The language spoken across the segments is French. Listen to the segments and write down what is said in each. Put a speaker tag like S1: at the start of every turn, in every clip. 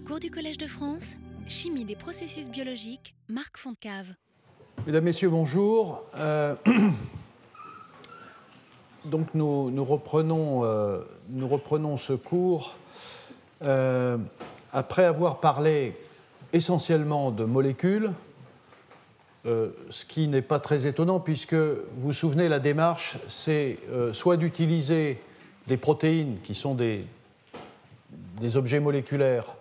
S1: Cours du Collège de France, Chimie des processus biologiques, Marc Foncave.
S2: Mesdames, Messieurs, bonjour. Euh, donc nous, nous reprenons, euh, nous reprenons ce cours euh, après avoir parlé essentiellement de molécules, ce qui n'est pas très étonnant puisque vous vous souvenez, la démarche, c'est soit d'utiliser des protéines qui sont des, des objets moléculaires,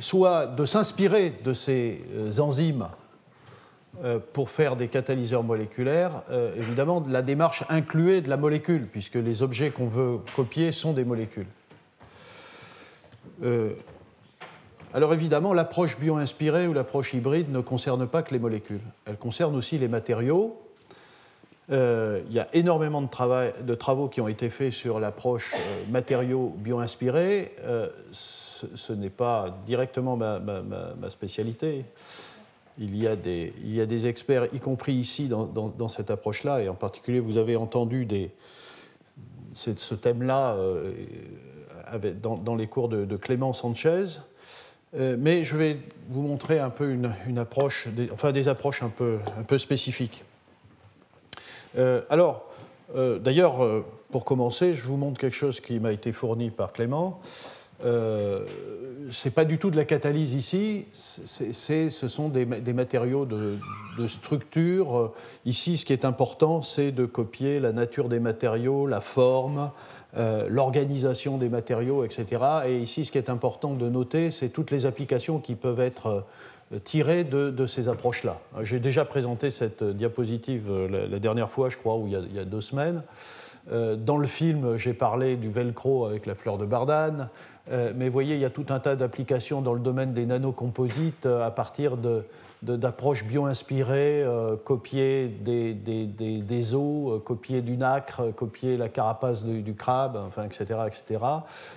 S2: soit de s'inspirer de ces enzymes euh, pour faire des catalyseurs moléculaires, euh, évidemment, la démarche incluait de la molécule, puisque les objets qu'on veut copier sont des molécules. Euh, alors évidemment, l'approche bio-inspirée ou l'approche hybride ne concerne pas que les molécules, elle concerne aussi les matériaux. Il y a énormément de, travaux qui ont été faits sur l'approche matériaux bio-inspirés. ce, n'est pas directement ma spécialité il y, a des, experts, y compris ici dans, cette approche-là, et en particulier vous avez entendu ce thème-là euh, dans, les cours de, Clément Sanchez, euh, mais je vais vous montrer un peu une, approche, des, enfin des approches un peu spécifiques. Euh, alors, d'ailleurs, pour commencer, je vous montre quelque chose qui m'a été fourni par Clément. Euh, ce n'est pas du tout de la catalyse ici, c'est, ce sont des, matériaux de, structure. Ici, ce qui est important, c'est de copier la nature des matériaux, la forme, euh, l'organisation des matériaux, etc. Et ici, ce qui est important de noter, c'est toutes les applications qui peuvent être euh, tirées de, ces approches-là. J'ai déjà présenté cette diapositive la, dernière fois, je crois, ou il y a, deux semaines. Dans le film, j'ai parlé du velcro avec la fleur de Bardane. Euh, mais vous voyez, il y a tout un tas d'applications dans le domaine des nanocomposites euh, à partir d'approches bio-inspirées, euh, copier des, des, os, copier du nacre, copier la carapace du, crabe, enfin, etc., etc.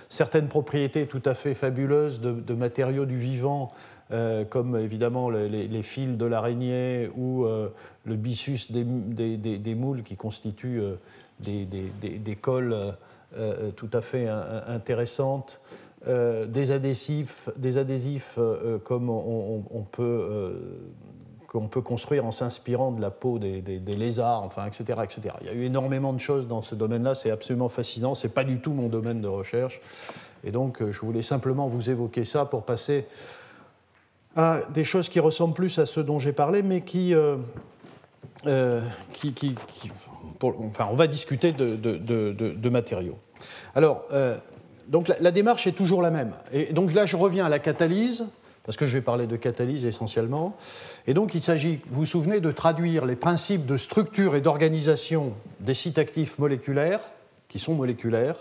S2: Certaines propriétés tout à fait fabuleuses de, matériaux du vivant, comme évidemment les, fils de l'araignée ou le byssus des, moules qui constituent des, cols tout à fait intéressantes. Euh, des adhésifs, des adhésifs euh, comme on, peut, euh, qu'on peut construire en s'inspirant de la peau des, lézards, enfin, etc., etc. Il y a eu énormément de choses dans ce domaine-là, c'est absolument fascinant, ce n'est pas du tout mon domaine de recherche. Et donc, je voulais simplement vous évoquer ça pour passer à des choses qui ressemblent plus à ce dont j'ai parlé, mais qui, qui, qui, enfin, on va discuter de, matériaux. Alors, donc la, démarche est toujours la même. Et donc là, je reviens à la catalyse, parce que je vais parler de catalyse essentiellement. Et donc il s'agit, vous vous souvenez, de traduire les principes de structure et d'organisation des sites actifs moléculaires, qui sont moléculaires,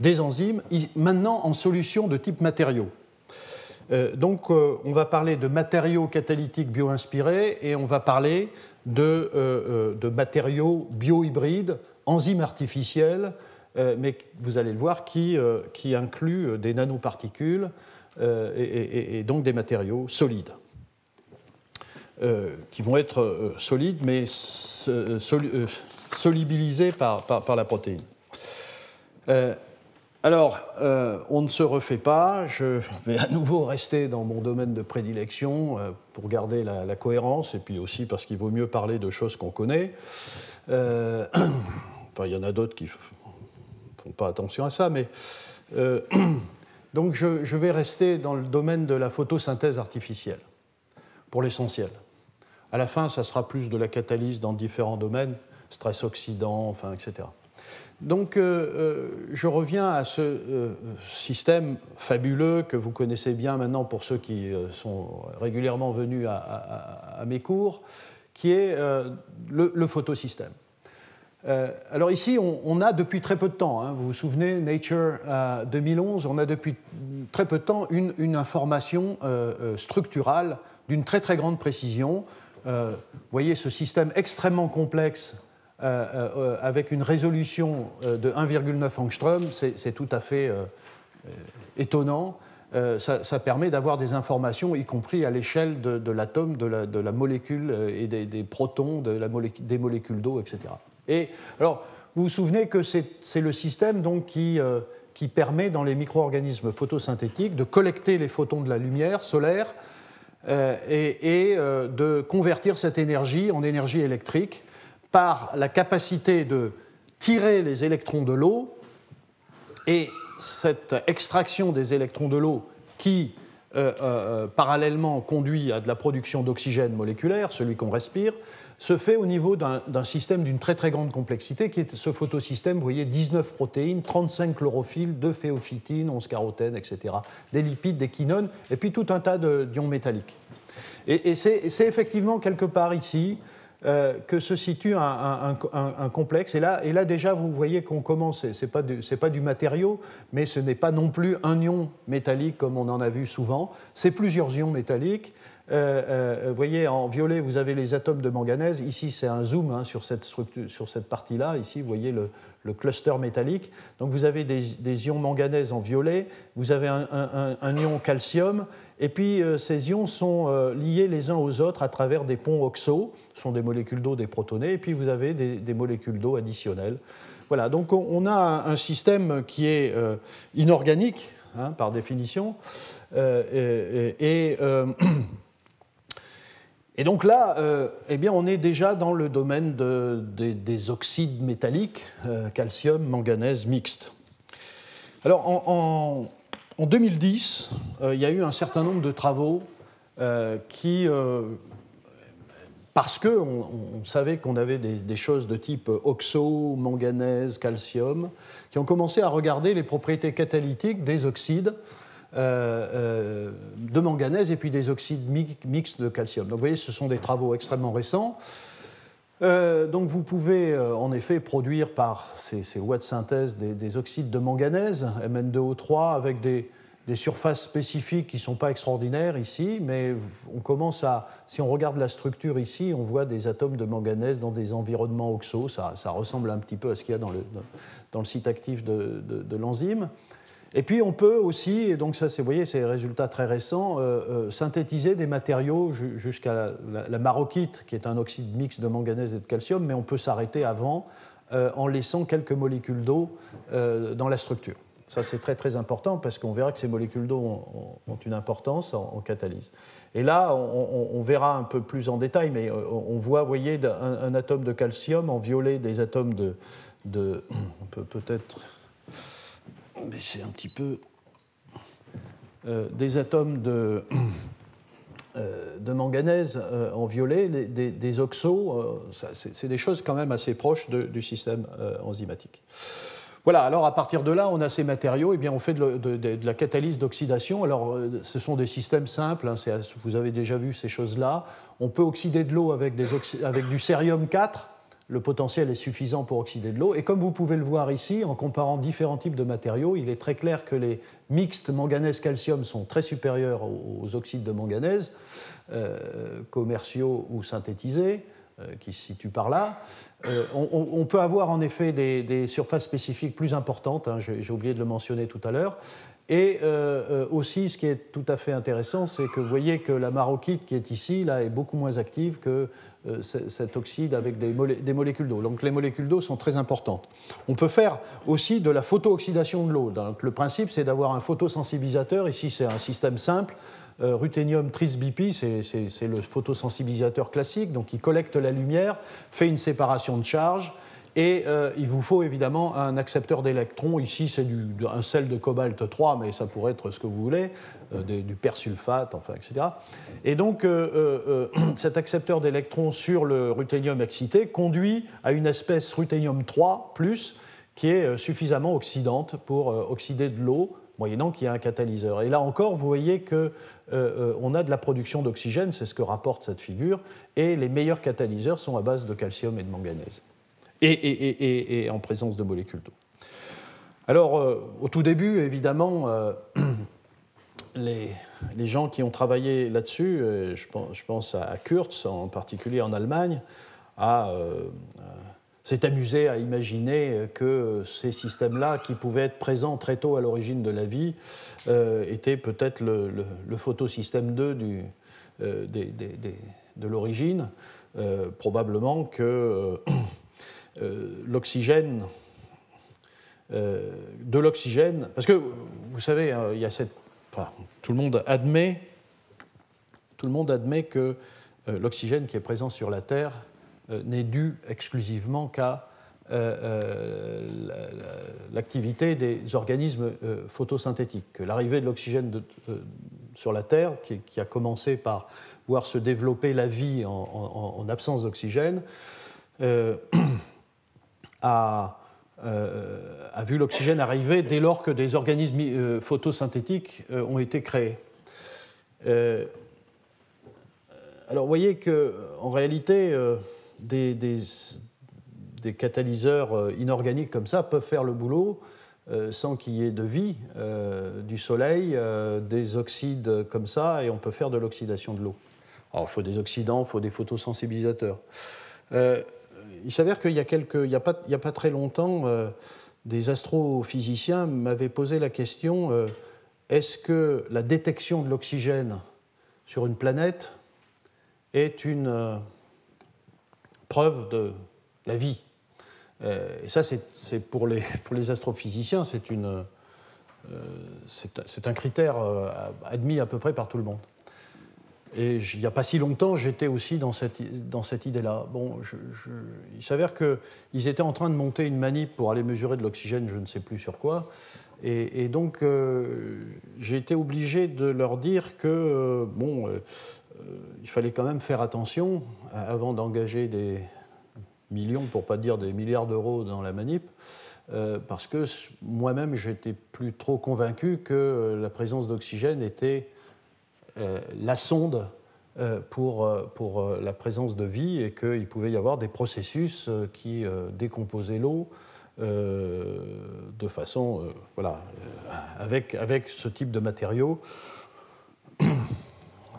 S2: des enzymes, maintenant en solutions de type matériaux. Euh, donc euh, on va parler de matériaux catalytiques bio-inspirés et on va parler de, euh, matériaux bio-hybrides, enzymes artificielles, mais vous allez le voir, qui, euh, des nanoparticules et, donc des matériaux solides. qui vont être solides, mais solubilisés par, la protéine. Alors, on ne se refait pas. Je vais à nouveau rester dans mon domaine de prédilection pour garder la, cohérence et puis aussi parce qu'il vaut mieux parler de choses qu'on connaît. enfin, il y en a d'autres qui font pas attention à ça, mais euh, donc je, vais rester dans le domaine de la photosynthèse artificielle, pour l'essentiel. À la fin, ça sera plus de la catalyse dans différents domaines, stress oxydant, enfin, etc. Donc euh, euh, je reviens à ce système fabuleux que vous connaissez bien maintenant pour ceux qui sont régulièrement venus à, mes cours, qui est le photosystème. Euh, alors ici, on, a depuis très peu de temps, hein, vous vous souvenez, Nature 2011, euh, on a depuis très peu de temps une, information euh, structurale d'une très très grande précision. vous voyez ce système extrêmement complexe avec une résolution de 1,9 angstrom, c'est tout à fait étonnant. Ça, permet d'avoir des informations, y compris à l'échelle de, l'atome, de, la, molécule et des, protons, des molécules d'eau, etc. Et alors, vous vous souvenez que c'est le système donc, qui, euh, qui permet dans les micro-organismes photosynthétiques de collecter les photons de la lumière solaire et, de convertir cette énergie en énergie électrique par la capacité de tirer les électrons de l'eau et cette extraction des électrons de l'eau qui euh, euh, euh, parallèlement conduit à de la production d'oxygène moléculaire, celui qu'on respire, se fait au niveau d'un système d'une très très grande complexité, qui est ce photosystème, vous voyez, 19 protéines, 35 chlorophylles, 2 phéophytines, 11 carotènes, etc., des lipides, des quinones, et puis tout un tas d'ions métalliques. Et, et c'est effectivement quelque part ici euh, que se situe un, complexe. Et là, et là, déjà, vous voyez qu'on commence, ce n'est pas, pas, du matériau, mais ce n'est pas non plus un ion métallique comme on en a vu souvent, c'est plusieurs ions métalliques. Euh, euh, vous voyez, en violet, vous avez les atomes de manganèse. Ici, c'est un zoom hein, sur cette, partie-là. Ici, vous voyez le, cluster métallique. Donc, vous avez des, ions manganèse en violet, vous avez un, ion calcium, et puis euh, ces ions sont euh, liés les uns aux autres à travers des ponts oxo, ce sont des molécules d'eau, des protonés, et puis vous avez des, molécules d'eau additionnelles. Voilà, donc on, a un, système qui est euh, inorganique, hein, par définition, et, donc là, eh bien, on est déjà dans le domaine des oxydes métalliques, calcium, manganèse, mixte. Alors, en, en 2010, euh, il y a eu un certain nombre de travaux euh, qui, euh, parce qu'on on savait qu'on avait des, choses de type oxo, manganèse, calcium, qui ont commencé à regarder les propriétés catalytiques des oxydes de manganèse et puis des oxydes mixtes de calcium. Donc vous voyez, ce sont des travaux extrêmement récents. donc vous pouvez en effet produire par ces, ces voies de synthèse des, oxydes de manganèse, Mn2O3, avec des, surfaces spécifiques qui ne sont pas extraordinaires ici, mais on commence à, si on regarde la structure ici, on voit des atomes de manganèse dans des environnements oxo, ça, ressemble un petit peu à ce qu'il y a dans le, dans le site actif de, l'enzyme. Et puis on peut aussi, et donc ça c'est, vous voyez, c'est des résultats très récents, euh, euh, synthétiser des matériaux jusqu'à la, maroquite, qui est un oxyde mixte de manganèse et de calcium, mais on peut s'arrêter avant euh, en laissant quelques molécules d'eau dans la structure. Ça, c'est très très important parce qu'on verra que ces molécules d'eau ont, une importance en, catalyse. Et là, on, verra un peu plus en détail, mais on voit, vous voyez, un, atome de calcium en violet des atomes de. de on peut peut-être baisser un petit peu. Euh, des atomes de. Euh, de manganèse en violet, des, des oxos, c'est des choses quand même assez proches du système enzymatique. Voilà, alors à partir de là, on a ces matériaux, et bien on fait de, la catalyse d'oxydation. Alors euh, ce sont des systèmes simples, hein, vous avez déjà vu ces choses-là. On peut oxyder de l'eau avec, avec, du cérium 4, le potentiel est suffisant pour oxyder de l'eau. Et comme vous pouvez le voir ici, en comparant différents types de matériaux, il est très clair que les mixtes manganèse-calcium sont très supérieurs aux, oxydes de manganèse, euh, commerciaux ou synthétisés. Euh, qui se situe par là. Euh, on, peut avoir en effet des, surfaces spécifiques plus importantes, hein, j'ai oublié de le mentionner tout à l'heure. Et aussi, ce qui est tout à fait intéressant, c'est que vous voyez que la maroquite qui est ici là, est beaucoup moins active que cet oxyde avec des, molécules d'eau. Donc les molécules d'eau sont très importantes. On peut faire aussi de la photooxydation de l'eau. Le principe, c'est d'avoir un photosensibilisateur. Ici, c'est un système simple euh, ruthénium tris-BP, c'est le photosensibilisateur classique, donc il collecte la lumière, fait une séparation de charge, et euh, il vous faut évidemment un accepteur d'électrons. Ici, c'est un sel de cobalt 3, mais ça pourrait être ce que vous voulez, euh, du persulfate, enfin, etc. Et donc, cet accepteur d'électrons sur le ruthénium excité conduit à une espèce ruthénium 3, qui est suffisamment oxydante pour oxyder de l'eau, moyennant qu'il y ait un catalyseur. Et là encore, vous voyez que euh, euh, on a de la production d'oxygène, c'est ce que rapporte cette figure, et les meilleurs catalyseurs sont à base de calcium et de manganèse, et, en présence de molécules d'eau. Alors, euh, au tout début, évidemment, les, gens qui ont travaillé là-dessus, je pense, je, pense, à Kurtz, en particulier en Allemagne, s'est amusé à imaginer que ces systèmes-là, qui pouvaient être présents très tôt à l'origine de la vie, euh, étaient peut-être le, photosystème 2 du, euh, de l'origine. Euh, probablement que l'oxygène de l'oxygène. Parce que, vous savez, il y a cette. Tout le monde admet, tout le monde admet que l'oxygène qui est présent sur la Terre n'est dû exclusivement qu'à l'activité des organismes photosynthétiques. L'arrivée de l'oxygène sur la Terre, qui, a commencé par voir se développer la vie en, absence d'oxygène, euh, a, euh, a, vu l'oxygène arriver dès lors que des organismes euh, photosynthétiques ont été créés. alors vous voyez qu'en réalité, des, catalyseurs inorganiques comme ça peuvent faire le boulot sans qu'il y ait de vie, du soleil, des oxydes comme ça, et on peut faire de l'oxydation de l'eau. Alors, il faut des oxydants, il faut des photosensibilisateurs. Euh, il s'avère qu'il y a quelques, il y a pas, très longtemps, euh, des astrophysiciens m'avaient posé la question euh, est-ce que la détection de l'oxygène sur une planète est une preuve de la vie? Et ça, c'est pour les, astrophysiciens, c'est un critère admis à peu près par tout le monde. Et il n'y a pas si longtemps, j'étais aussi dans cette, idée-là. Bon, il s'avère qu'ils étaient en train de monter une manip pour aller mesurer de l'oxygène, je ne sais plus sur quoi. Et, donc, euh, j'ai été obligé de leur dire que, euh, bon, euh, il fallait quand même faire attention avant d'engager des millions, pour pas dire des milliards d'euros dans la manip, parce que moi-même, j'étais plus trop convaincu que la présence d'oxygène était la sonde euh, pour, euh, pour la présence de vie et qu'il pouvait y avoir des processus qui décomposaient l'eau de façon, voilà, avec, avec ce type de matériaux.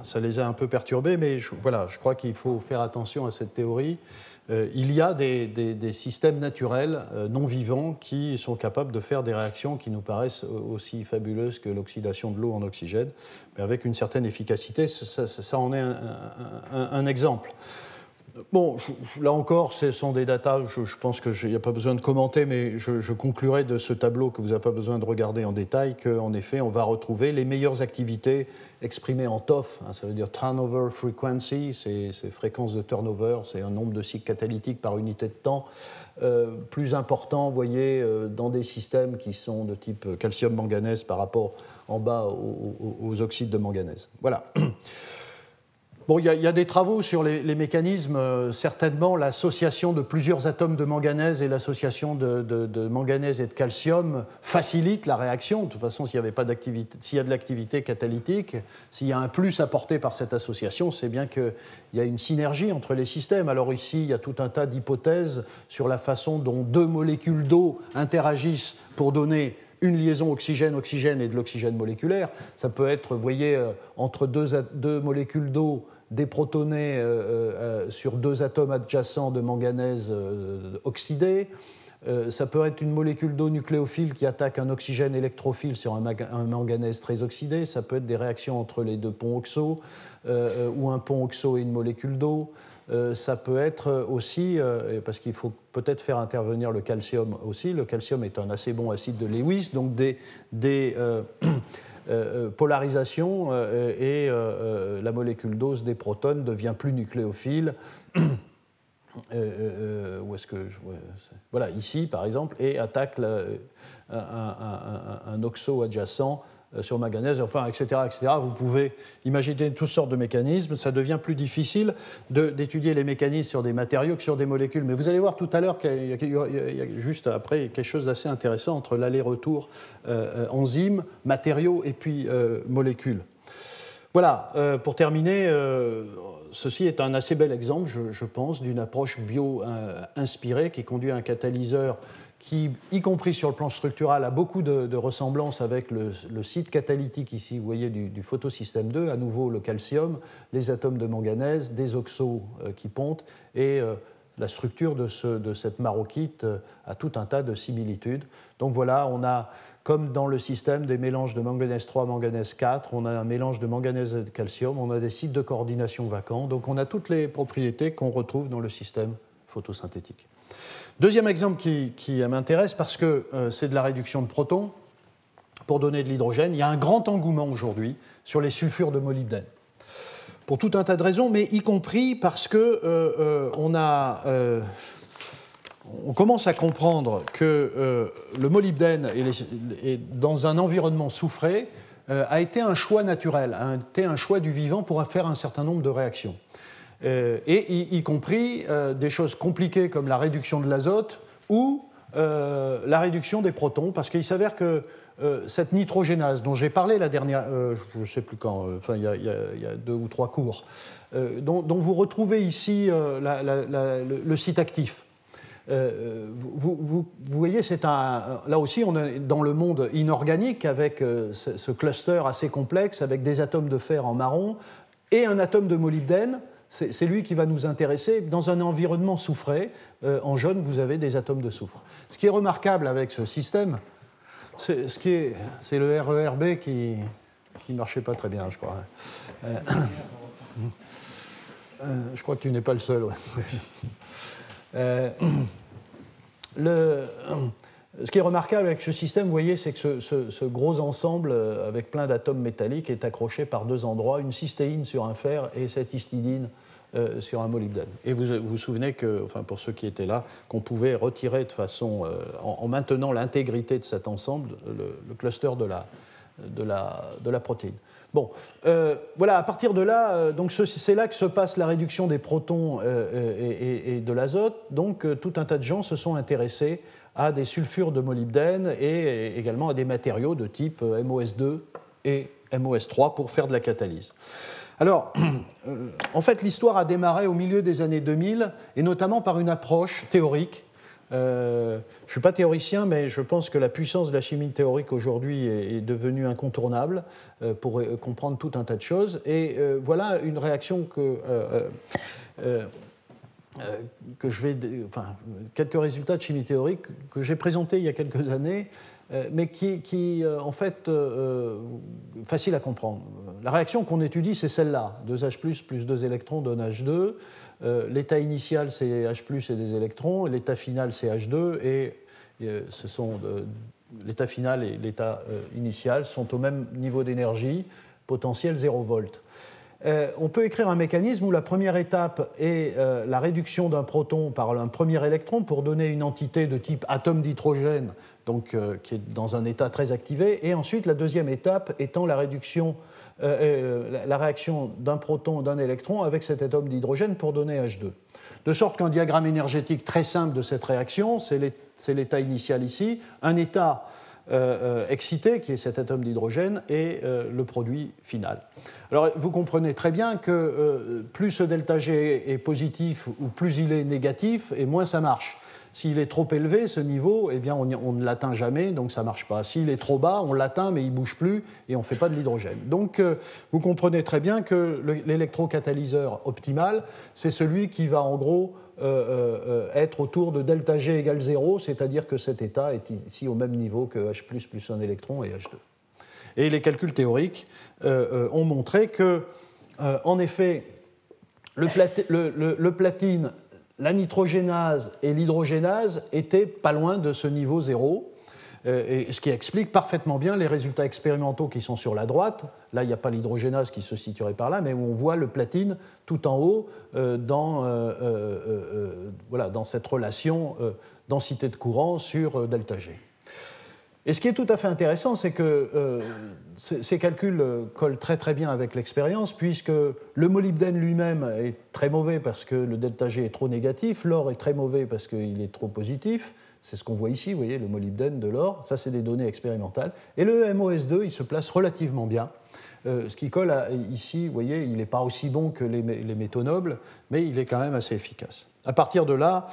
S2: Ça les a un peu perturbés, mais voilà, je crois qu'il faut faire attention à cette théorie. Euh, il y a des, systèmes naturels euh, non vivants qui sont capables de faire des réactions qui nous paraissent aussi fabuleuses que l'oxydation de l'eau en oxygène, mais avec une certaine efficacité. Ça, en est un, exemple. Bon, là encore, ce sont des datas, je, pense qu'il n'y a pas besoin de commenter, mais je, je, conclurai de ce tableau que vous n'avez pas besoin de regarder en détail qu'en effet, on va retrouver les meilleures activités exprimé en TOF, hein, ça veut dire turnover frequency, c'est fréquence de turnover, c'est un nombre de cycles catalytiques par unité de temps, euh, plus important, vous voyez, euh, dans des systèmes qui sont de type calcium-manganèse par rapport en bas aux oxydes de manganèse. Voilà. Bon, il y, a des travaux sur les, mécanismes. Euh, certainement, l'association de plusieurs atomes de manganèse et l'association de, manganèse et de calcium facilite la réaction. De toute façon, s'il y avait pas s'il y a de l'activité catalytique, s'il y a un plus apporté par cette association, c'est bien qu'il y a une synergie entre les systèmes. Alors ici, il y a tout un tas d'hypothèses sur la façon dont deux molécules d'eau interagissent pour donner une liaison oxygène-oxygène et de l'oxygène moléculaire. Ça peut être, vous voyez, euh, entre deux, molécules d'eau déprotonées euh, euh, sur deux atomes adjacents de manganèse oxydé. ça peut être une molécule d'eau nucléophile qui attaque un oxygène électrophile sur un, manganèse très oxydé. Ça peut être des réactions entre les deux ponts oxo ou un pont oxo et une molécule d'eau. Euh, ça peut être aussi, euh, parce qu'il faut peut-être faire intervenir le calcium aussi, le calcium est un assez bon acide de Lewis, donc des, euh, polarisations et la molécule dose des protones devient plus nucléophile. voilà ici par exemple et attaque un, oxo adjacent euh, sur manganèse, enfin, etc., etc. Vous pouvez imaginer toutes sortes de mécanismes. Ça devient plus difficile d'étudier les mécanismes sur des matériaux que sur des molécules. Mais vous allez voir tout à l'heure qu'il y, a juste après quelque chose d'assez intéressant entre l'aller-retour euh, enzymes, matériaux et puis euh, molécules. Voilà, pour terminer, ceci est un assez bel exemple, je, je pense, d'une approche bio-inspirée qui conduit à un catalyseur qui, y compris sur le plan structural, a beaucoup de, ressemblances avec le, site catalytique ici, vous voyez, du, photosystème 2, à nouveau le calcium, les atomes de manganèse, des oxos euh, qui pontent, et euh, la structure de, de cette maroquite euh, a tout un tas de similitudes. Donc voilà, on a, comme dans le système des mélanges de manganèse 3, manganèse 4, on a un mélange de manganèse et de calcium, on a des sites de coordination vacants, donc on a toutes les propriétés qu'on retrouve dans le système photosynthétique. Deuxième exemple qui, m'intéresse parce que c'est de la réduction de protons pour donner de l'hydrogène. Il y a un grand engouement aujourd'hui sur les sulfures de molybdène. Pour tout un tas de raisons, mais y compris parce que on a on commence à comprendre que euh, le molybdène est, dans un environnement soufré euh, a été un choix naturel, a été un choix du vivant pour faire un certain nombre de réactions. Euh, et y, compris des choses compliquées comme la réduction de l'azote ou la réduction des protons, parce qu'il s'avère que cette nitrogénase dont j'ai parlé la dernière, je ne sais plus quand, il y, a, deux ou trois cours, dont, vous retrouvez ici le, site actif. Euh, vous, voyez, c'est un, là aussi, on est dans le monde inorganique avec euh, ce, cluster assez complexe, avec des atomes de fer en marron et un atome de molybdène. C'est lui qui va nous intéresser. Dans un environnement soufré, euh, en jaune, vous avez des atomes de soufre. Ce qui est remarquable avec ce système, c'est le RERB qui ne marchait pas très bien, je crois. je crois que tu n'es pas le seul. Le, ce qui est remarquable avec ce système, vous voyez, c'est que ce, gros ensemble euh, avec plein d'atomes métalliques est accroché par deux endroits, une cystéine sur un fer et cette histidine euh, sur un molybdène. Et vous vous souvenez que, enfin pour ceux qui étaient là, qu'on pouvait retirer de façon, euh, en, maintenant l'intégrité de cet ensemble, le, cluster de la, de la, de la protéine. Bon, voilà, à partir de là, c'est là que se passe la réduction des protons et, de l'azote. Donc tout un tas de gens se sont intéressés à des sulfures de molybdène et également à des matériaux de type MOS2 et MOS3 pour faire de la catalyse. Alors, en fait, l'histoire a démarré au milieu des années 2000 et notamment par une approche théorique euh, je ne suis pas théoricien, mais je pense que la puissance de la chimie théorique aujourd'hui est, devenue incontournable euh, pour euh, comprendre tout un tas de choses. Et voilà une réaction que, que je vais. Enfin, quelques résultats de chimie théorique que j'ai présentés il y a quelques années, mais qui, qui en fait, facile à comprendre. La réaction qu'on étudie, c'est celle-là 2H plus 2 électrons donne H2. Euh, l'état initial, c'est H et des électrons, l'état final, c'est H2, et euh, ce sont l'état final et l'état euh, initial sont au même niveau d'énergie, potentiel 0 volt. on peut écrire un mécanisme où la première étape est la réduction d'un proton par un premier électron pour donner une entité de type atome d'hydrogène, donc qui est dans un état très activé, et ensuite la deuxième étape étant la réduction euh, euh, la réaction d'un proton, d'un électron avec cet atome d'hydrogène pour donner H2. De sorte qu'un diagramme énergétique très simple de cette réaction, c'est l'état initial ici, un état euh, excité, qui est cet atome d'hydrogène, et le produit final. Alors vous comprenez très bien que plus ce delta G est positif ou plus il est négatif, et moins ça marche. S'il est trop élevé, ce niveau, eh bien, on, ne l'atteint jamais, donc ça ne marche pas. S'il est trop bas, on l'atteint, mais il ne bouge plus et on ne fait pas de l'hydrogène. Donc, euh, vous comprenez très bien que l'électrocatalyseur optimal, c'est celui qui va en gros euh, euh, euh, euh, euh, être autour de delta G égale 0, c'est-à-dire que cet état est ici au même niveau que H plus un électron et H2. Et les calculs théoriques ont montré que, en effet, le, platine, la nitrogénase et l'hydrogénase étaient pas loin de ce niveau 0, euh, ce qui explique parfaitement bien les résultats expérimentaux qui sont sur la droite. Là, il n'y a pas l'hydrogénase qui se situerait par là, mais où on voit le platine tout en haut euh, dans, euh, voilà, dans cette relation densité de courant sur delta G. Et ce qui est tout à fait intéressant, c'est que ces calculs collent très très bien avec l'expérience, puisque le molybdène lui-même est très mauvais parce que le delta G est trop négatif, l'or est très mauvais parce qu'il est trop positif, c'est ce qu'on voit ici, vous voyez, le molybdène de l'or. Ça, c'est des données expérimentales. Et le MOS2, il se place relativement bien. Euh, ce qui colle ici, vous voyez, il n'est pas aussi bon que les, métaux nobles, mais il est quand même assez efficace. À partir de là,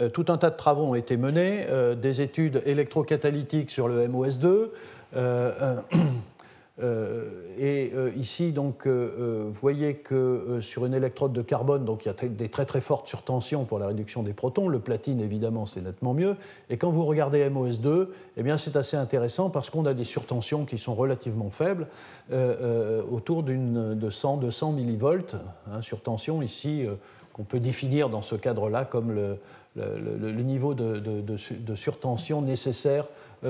S2: Euh, tout un tas de travaux ont été menés, euh, des études électrocatalytiques sur le MOS2. Euh, et ici, donc, vous voyez que sur une électrode de carbone, donc il y a des très très fortes surtensions pour la réduction des protons. Le platine, évidemment, c'est nettement mieux. Et quand vous regardez MOS2, eh bien, c'est assez intéressant parce qu'on a des surtensions qui sont relativement faibles, autour de 100-200 millivolts. Hein, surtension ici qu'on peut définir dans ce cadre-là comme le, niveau de, surtension nécessaire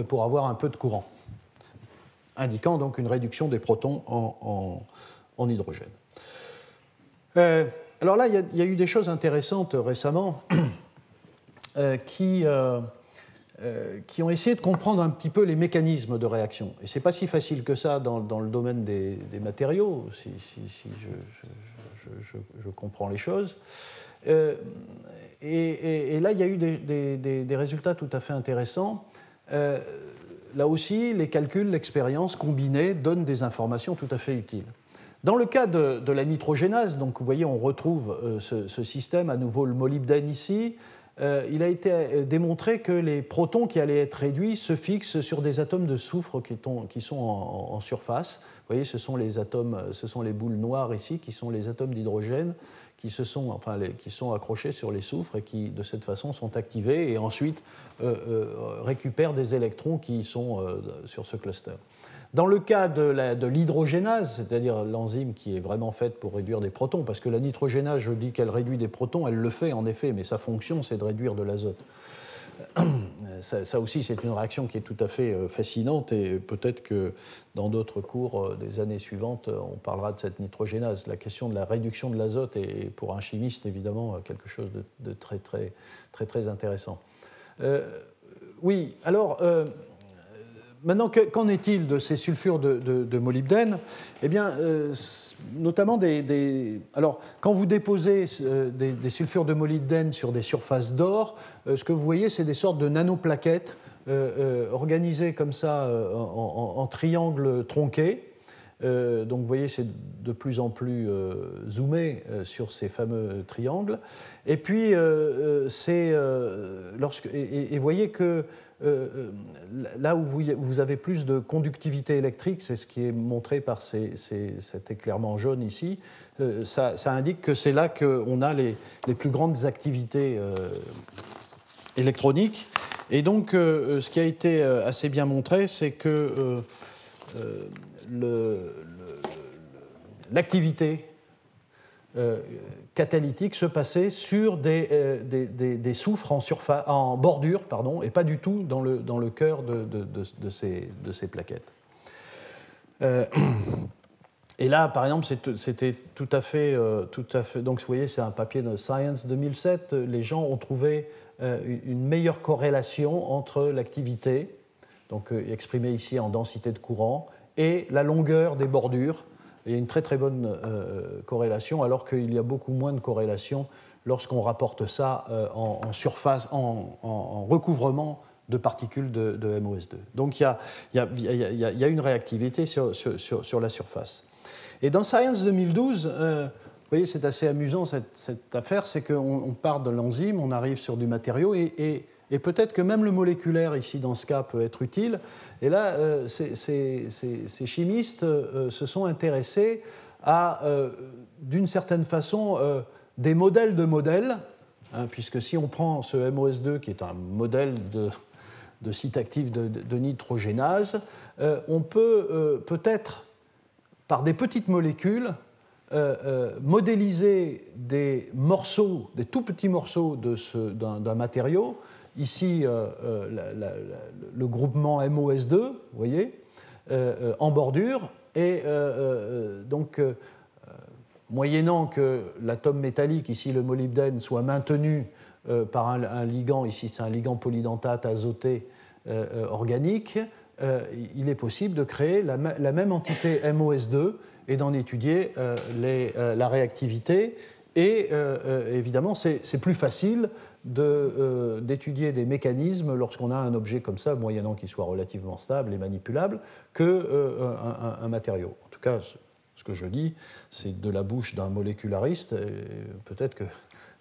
S2: pour avoir un peu de courant, indiquant donc une réduction des protons en, hydrogène. alors là, il y, a eu des choses intéressantes récemment qui euh, qui ont essayé de comprendre un petit peu les mécanismes de réaction. Et ce n'est pas si facile que ça dans, le domaine des, matériaux, si, je, comprends les choses. Euh, et, là, il y a eu des, résultats tout à fait intéressants. Euh, là aussi, les calculs, l'expérience combinée donnent des informations tout à fait utiles. Dans le cas de, la nitrogénase, donc vous voyez, on retrouve ce, ce, système, à nouveau le molybdène ici, euh, il a été euh, démontré que les protons qui allaient être réduits se fixent sur des atomes de soufre qui, sont en, surface. Vous voyez, ce sont les atomes, euh, ce sont les boules noires ici, qui sont les atomes d'hydrogène qui, sont, enfin, qui sont accrochés sur les soufres et qui, de cette façon, sont activés et ensuite récupèrent des électrons qui sont sur ce cluster. Dans le cas de l'hydrogénase, c'est-à-dire l'enzyme qui est vraiment faite pour réduire des protons, parce que la nitrogénase, je dis qu'elle réduit des protons, elle le fait en effet, mais sa fonction, c'est de réduire de l'azote. Ça, aussi, c'est une réaction qui est tout à fait euh, fascinante et peut-être que dans d'autres cours euh, des années suivantes, on parlera de cette nitrogénase. La question de la réduction de l'azote est pour un chimiste évidemment quelque chose de, très, très, très, très intéressant. Euh, oui, alors. Maintenant, qu'en est-il de ces sulfures de, molybdène? Eh bien, euh, notamment des, Alors, quand vous déposez euh, des, sulfures de molybdène sur des surfaces d'or, euh, ce que vous voyez, c'est des sortes de nanoplaquettes organisées comme ça en, en triangles tronqués. donc vous voyez, c'est de plus en plus zoomé sur ces fameux triangles. Et puis, c'est lorsque et, et, voyez que euh, euh, là où vous, avez plus de conductivité électrique, c'est ce qui est montré par cet éclairement jaune ici, euh, ça, indique que c'est là qu'on a les, plus grandes activités électroniques. Et donc, ce qui a été assez bien montré, c'est que l'activité catalytique se passer sur des, euh, des, des, soufres en, surface, en bordure pardon, et pas du tout dans le, dans le cœur de, de, de ces plaquettes. Euh, et là, par exemple, c'était tout à fait, euh, tout à fait. Donc, vous voyez, c'est un papier de Science 2007. Les gens ont trouvé une meilleure corrélation entre l'activité, donc exprimée ici en densité de courant, et la longueur des bordures il y a une très très bonne euh, corrélation, alors qu'il y a beaucoup moins de corrélation lorsqu'on rapporte ça euh, en, surface, en, recouvrement de particules de, MOS2. Donc il y, a, il, y a, une réactivité sur, sur, la surface. Et dans Science 2012, euh, vous voyez, c'est assez amusant cette, affaire, c'est qu'on part de l'enzyme, on arrive sur du matériau, et peut-être que même le moléculaire, ici dans ce cas, peut être utile. Et là, euh, ces, chimistes euh, se sont intéressés à, euh, d'une certaine façon, des modèles de modèles, hein, puisque si on prend ce MOS2, qui est un modèle de, site actif de, de nitrogénase, on peut peut-être, par des petites molécules, modéliser des morceaux, des tout petits morceaux d'un matériau ici euh, euh, le groupement MOS2, vous voyez, euh, en bordure, et donc moyennant que l'atome métallique, ici le molybdène, soit maintenu par un, ligand, ici c'est un ligand polydentate azoté organique, il est possible de créer la, même entité MOS2 et d'en étudier la réactivité. Et évidemment, c'est plus facile euh, d'étudier des mécanismes lorsqu'on a un objet comme ça, moyennant qu'il soit relativement stable et manipulable, que euh, un, matériau. En tout cas, ce que je dis, c'est de la bouche d'un moléculariste. Peut-être que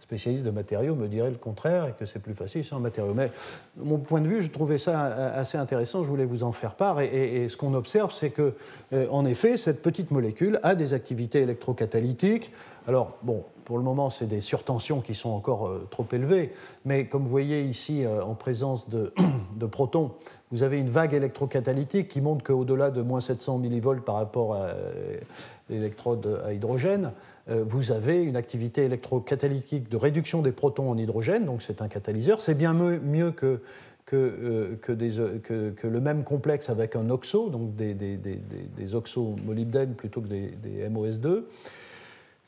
S2: spécialiste de matériaux me dirait le contraire et que c'est plus facile sans matériaux. Mais mon point de vue, je trouvais ça assez intéressant, je voulais vous en faire part. Et, ce qu'on observe, c'est que, euh, en effet, cette petite molécule a des activités électrocatalytiques. Alors, bon, pour le moment, c'est des surtensions qui sont encore trop élevées, mais comme vous voyez ici, en présence de, protons, vous avez une vague électrocatalytique qui montre qu'au-delà de moins 700 millivolts par rapport à l'électrode à hydrogène, vous avez une activité électrocatalytique de réduction des protons en hydrogène, donc c'est un catalyseur. C'est bien mieux que euh, que, le même complexe avec un oxo, donc des, des, des, plutôt que des, MOS2.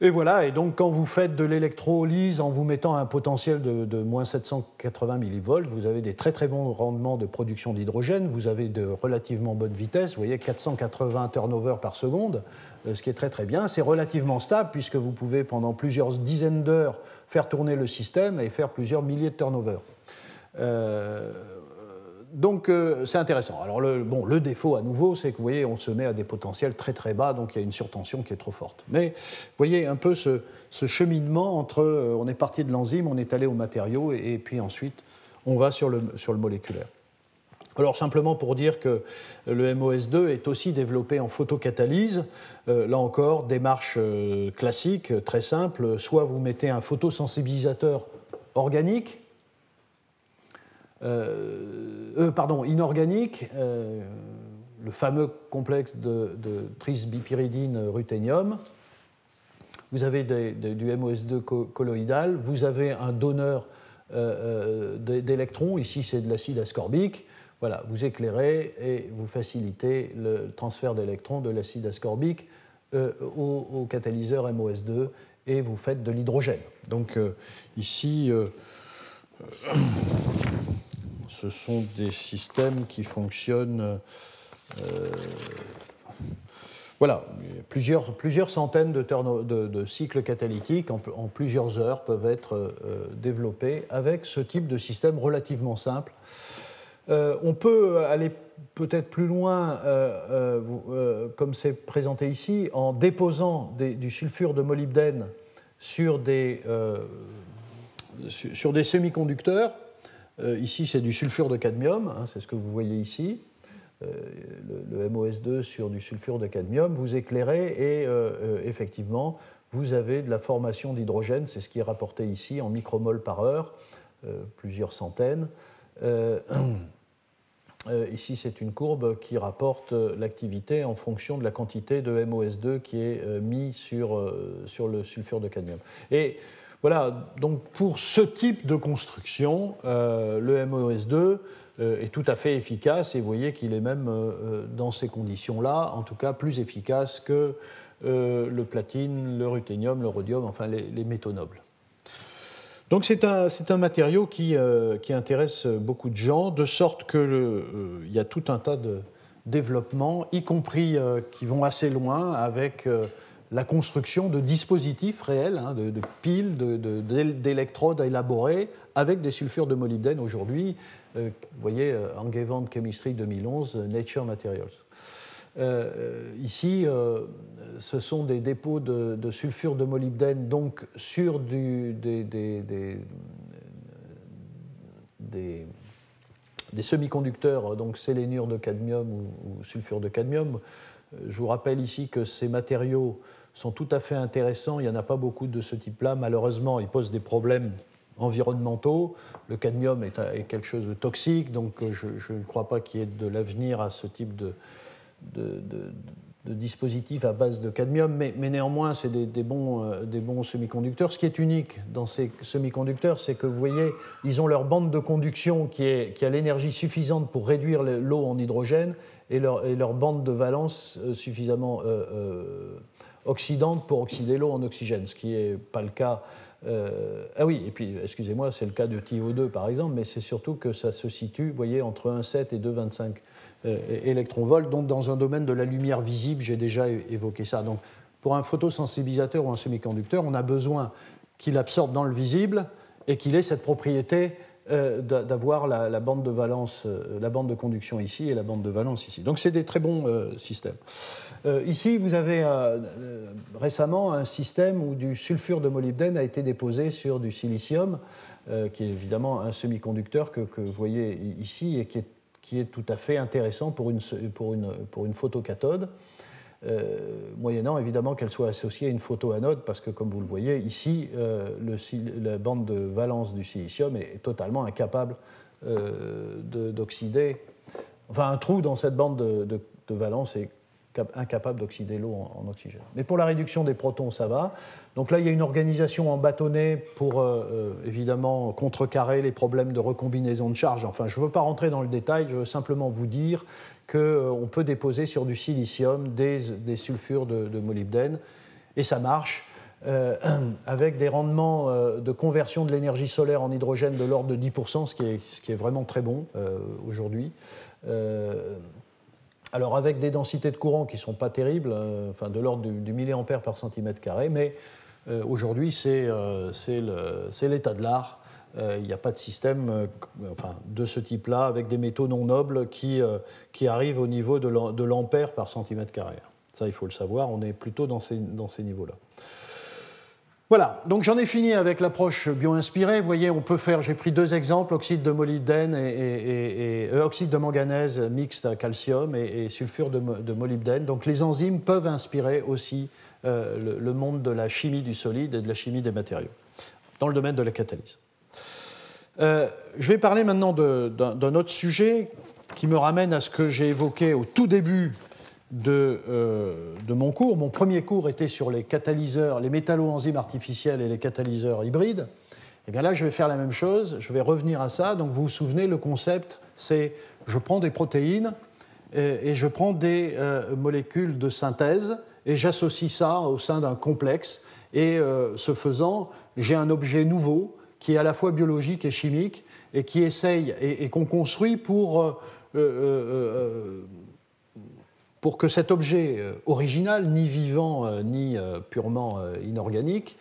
S2: Et voilà, et donc quand vous faites de l'électrolyse en vous mettant un potentiel de, moins 780 millivolts, vous avez des très très bons rendements de production d'hydrogène, vous avez de relativement bonnes vitesses, vous voyez 480 turnover par seconde, euh, ce qui est très très bien. C'est relativement stable puisque vous pouvez pendant plusieurs dizaines d'heures faire tourner le système et faire plusieurs milliers de turnover. Euh, donc euh, c'est intéressant. Alors le, bon, le défaut à nouveau, c'est que vous voyez, on se met à des potentiels très très bas, donc il y a une surtension qui est trop forte. Mais vous voyez un peu ce, cheminement entre, euh, on est parti de l'enzyme, on est allé au matériau, et, puis ensuite on va sur le, sur le moléculaire. Alors simplement pour dire que le MOS2 est aussi développé en photocatalyse. là encore, démarche classique, très simple. Soit vous mettez un photosensibilisateur organique, euh, euh, pardon, inorganique, euh, le fameux complexe de, de trisbipyridine ruthénium. Vous avez du MOS2 colloïdal, vous avez un donneur d'électrons, ici c'est de l'acide ascorbique. Voilà, vous éclairez et vous facilitez le transfert d'électrons de l'acide ascorbique au, catalyseur MOS2 et vous faites de l'hydrogène. Donc ici, ce sont des systèmes qui fonctionnent. Euh, voilà, plusieurs, centaines de, de, cycles catalytiques en, plusieurs heures peuvent être euh, développés avec ce type de système relativement simple. Euh, on peut aller peut-être plus loin, comme c'est présenté ici, en déposant du sulfure de molybdène sur des, sur des semi-conducteurs euh, ici, c'est du sulfure de cadmium, hein, c'est ce que vous voyez ici. Euh, le, MOS2 sur du sulfure de cadmium, vous éclairez et euh, effectivement, vous avez de la formation d'hydrogène, c'est ce qui est rapporté ici en micromoles par heure, plusieurs centaines. ici, c'est une courbe qui rapporte l'activité en fonction de la quantité de MOS2 qui est mis sur, sur le sulfure de cadmium. Et voilà, donc pour ce type de construction, euh, le MOS2 euh, est tout à fait efficace et vous voyez qu'il est même euh, dans ces conditions-là, en tout cas plus efficace que le platine, le ruthénium, le rhodium, enfin les, métaux nobles. Donc c'est un, un, matériau qui, qui, intéresse beaucoup de gens, de sorte qu'il y a tout un tas de développements, y compris qui vont assez loin avec la construction de dispositifs réels, hein, de, piles, d'électrodes à élaborer avec des sulfures de molybdène aujourd'hui. Euh, vous voyez, euh, Chemistry 2011, Nature Materials. Euh, ici, ce sont des dépôts de, sulfure de molybdène donc sur des, des, semi-conducteurs, donc sélénure de cadmium ou, ou, sulfure de cadmium. Je vous rappelle ici que ces matériaux sont tout à fait intéressants. Il n'y en a pas beaucoup de ce type-là. Malheureusement, ils posent des problèmes environnementaux. Le cadmium est, quelque chose de toxique, donc euh, je, ne crois pas qu'il y ait de l'avenir à ce type de, de, dispositif à base de cadmium, mais, néanmoins, c'est des, bons, euh, des bons semi-conducteurs. Ce qui est unique dans ces semi-conducteurs, c'est que vous voyez, ils ont leur bande de conduction qui, a l'énergie suffisante pour réduire l'eau en hydrogène et leur, et leur, bande de valence euh, suffisamment oxydante pour oxyder l'eau en oxygène, ce qui n'est pas le cas. Euh, ah oui, et puis, excusez-moi, c'est le cas de TiO2 par exemple, mais c'est surtout que ça se situe, vous voyez, entre 1,7 et 2,25 euh, électronvolts, donc dans un domaine de la lumière visible, j'ai déjà évoqué ça. Donc, pour un photosensibilisateur ou un semi-conducteur, on a besoin qu'il absorbe dans le visible et qu'il ait cette propriété euh, d'avoir la, bande de valence, la bande de conduction ici et la bande de valence ici. Donc c'est des très bons systèmes. Euh, ici, vous avez euh, euh, récemment un système où du sulfure de molybdène a été déposé sur du silicium, qui est évidemment un semi-conducteur que, vous voyez ici et qui est, tout à fait intéressant pour une, pour une photocathode. Moyennant évidemment qu'elle soit associée à une photoanode, parce que comme vous le voyez ici, le, la bande de valence du silicium est, totalement incapable d'oxyder. Enfin, un trou dans cette bande de, valence est incapable d'oxyder l'eau en, oxygène. Mais pour la réduction des protons, ça va. Donc là, il y a une organisation en bâtonnet pour euh, euh, évidemment contrecarrer les problèmes de recombinaison de charge. Enfin, je ne veux pas rentrer dans le détail, je veux simplement vous dire qu'on euh, peut déposer sur du silicium des, sulfures de, molybdène, et ça marche. avec des rendements de conversion de l'énergie solaire en hydrogène de l'ordre de 10%, ce qui est, ce qui est vraiment très bon aujourd'hui. Alors avec des densités de courant qui ne sont pas terribles, euh, enfin de l'ordre du, milliampère par centimètre carré, mais euh, aujourd'hui euh, c'est l'état de l'art. Il n'y a pas de système enfin, de ce type-là avec des métaux non nobles qui, qui arrivent au niveau de l'ampère par centimètre carré. Ça, il faut le savoir, on est plutôt dans ces, dans ces niveaux-là. Voilà, donc j'en ai fini avec l'approche bio-inspirée. Vous voyez, on peut faire, j'ai pris deux exemples, oxyde de molybdène et, euh, oxyde de manganèse mixte à calcium et, sulfure de, molybdène. Donc les enzymes peuvent inspirer aussi euh, le, monde de la chimie du solide et de la chimie des matériaux, dans le domaine de la catalyse. Euh, je vais parler maintenant d'un autre sujet qui me ramène à ce que j'ai évoqué au tout début euh, de, mon cours. Mon premier cours était sur les catalyseurs, les métalloenzymes artificiels et les catalyseurs hybrides. Et eh bien là, je vais faire la même chose, je vais revenir à ça. Donc vous vous souvenez, le concept, c'est je prends des protéines et, je prends des euh, molécules de synthèse et j'associe ça au sein d'un complexe. Et euh, ce faisant, j'ai un objet nouveau qui est à la fois biologique et chimique et qui essaye et, qu'on construit pour pour que cet objet euh, original, ni vivant euh, ni euh, purement inorganique,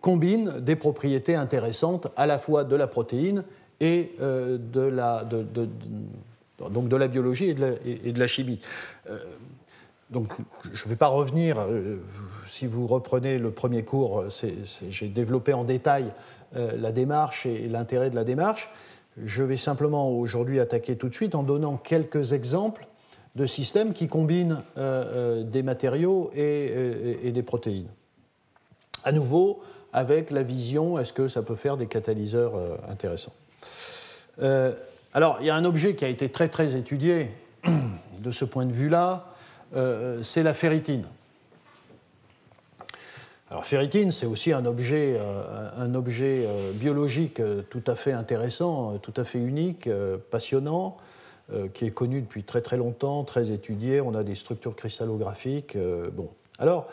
S2: combine des propriétés intéressantes à la fois de la protéine et de la, donc de la biologie et de la, chimie. Donc, je ne vais pas revenir, si vous reprenez le premier cours, j'ai développé en détail la démarche et l'intérêt de la démarche. Je vais simplement aujourd'hui attaquer tout de suite en donnant quelques exemples de systèmes qui combinent euh, euh, des matériaux euh, et, des protéines. À nouveau, avec la vision, est-ce que ça peut faire des catalyseurs intéressants? Alors, il y a un objet qui a été très très étudié de ce point de vue-là, c'est la ferritine. Alors ferritine, c'est aussi un objet, un objet biologique tout à fait intéressant, tout à fait unique, passionnant, euh, qui est connu depuis très très longtemps, très étudié. On a des structures cristallographiques. Euh, bon. Alors,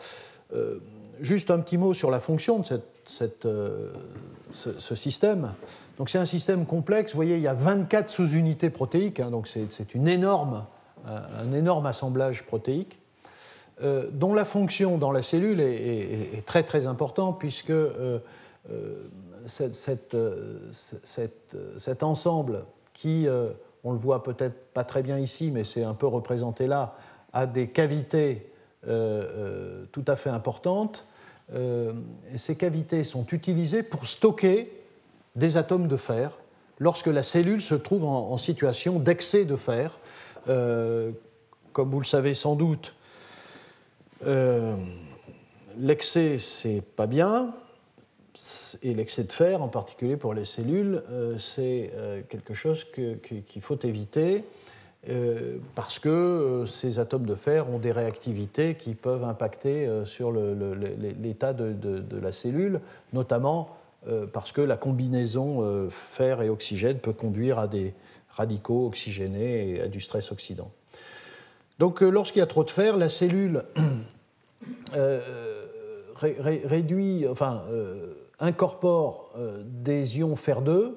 S2: euh, juste un petit mot sur la fonction de ce, système. Donc c'est un système complexe. Vous voyez, il y a 24 sous-unités protéiques, hein, donc c'est une énorme, un énorme assemblage protéique. Dont la fonction dans la cellule est, très très importante puisque cette, cet ensemble qui on le voit peut-être pas très bien ici, mais c'est un peu représenté là, a des cavités euh, euh, tout à fait importantes. Euh, et ces cavités sont utilisées pour stocker des atomes de fer lorsque la cellule se trouve en, situation d'excès de fer. comme vous le savez sans doute, l'excès, c'est pas bien et l'excès de fer, en particulier pour les cellules, euh, c'est euh, quelque chose qu'il faut éviter euh, parce que ces atomes de fer ont des réactivités qui peuvent impacter sur l'état de, la cellule, notamment parce que la combinaison fer et oxygène peut conduire à des radicaux oxygénés et à du stress oxydant. Donc lorsqu'il y a trop de fer, la cellule réduit, enfin, incorpore euh, des ions fer2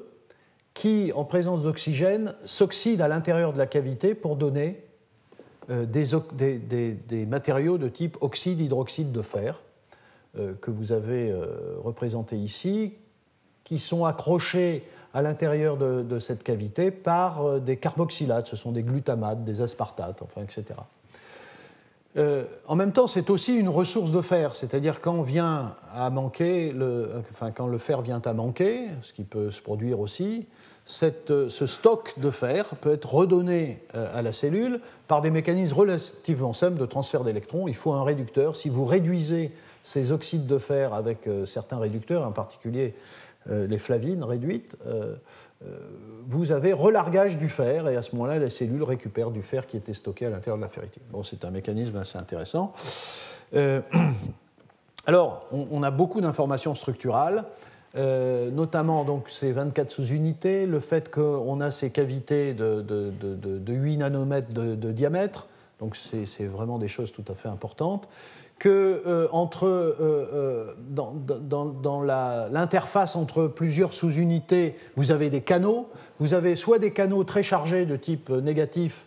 S2: qui, en présence d'oxygène, s'oxydent à l'intérieur de la cavité pour donner euh, des, matériaux de type oxyde-hydroxyde de fer, euh, que vous avez représentés ici, qui sont accrochés à l'intérieur de, de, cette cavité par des carboxylates, ce sont des glutamates, des aspartates, enfin, etc. Euh, en même temps, c'est aussi une ressource de fer, c'est-à-dire quand vient à manquer, le, enfin, quand le fer vient à manquer, ce qui peut se produire aussi, ce stock de fer peut être redonné à la cellule par des mécanismes relativement simples de transfert d'électrons. Il faut un réducteur. Si vous réduisez ces oxydes de fer avec certains réducteurs, en particulier les flavines réduites, vous avez relargage du fer et à ce moment-là, la cellule récupère du fer qui était stocké à l'intérieur de la ferritine. Bon, c'est un mécanisme assez intéressant. alors, on, a beaucoup d'informations structurales. Euh, notamment donc ces 24 sous-unités, le fait qu'on a ces cavités de, 8 nanomètres de, diamètre, donc c'est vraiment des choses tout à fait importantes, que euh, entre, euh, dans, l'interface entre plusieurs sous-unités, vous avez des canaux, vous avez soit des canaux très chargés de type négatif,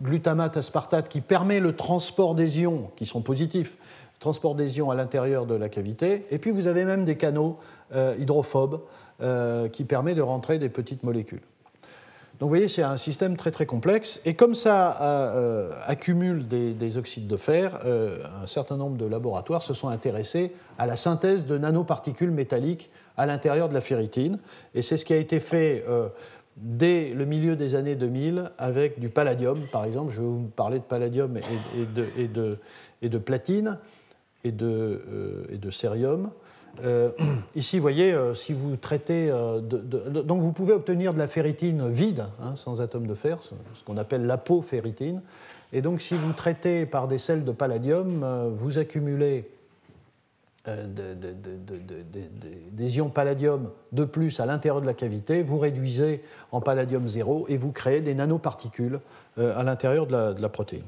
S2: glutamate, aspartate, qui permet le transport des ions, qui sont positifs, transport des ions à l'intérieur de la cavité, et puis vous avez même des canaux euh, hydrophobe euh, qui permet de rentrer des petites molécules. Donc vous voyez, c'est un système très très complexe. Et comme ça euh, accumule des, oxydes de fer, un certain nombre de laboratoires se sont intéressés à la synthèse de nanoparticules métalliques à l'intérieur de la ferritine. Et c'est ce qui a été fait dès le milieu des années 2000 avec du palladium, par exemple. Je vais vous parler de palladium et, de, platine et de, et. Euh, ici, vous voyez, euh, si vous traitez. Euh, donc, vous pouvez obtenir de la ferritine vide, hein, sans atome de fer, ce qu'on appelle l'apoferritine. Et donc, si vous traitez par des sels de palladium, vous accumulez des ions palladium de plus à l'intérieur de la cavité, vous réduisez en palladium zéro et vous créez des nanoparticules à l'intérieur de la, de la protéine.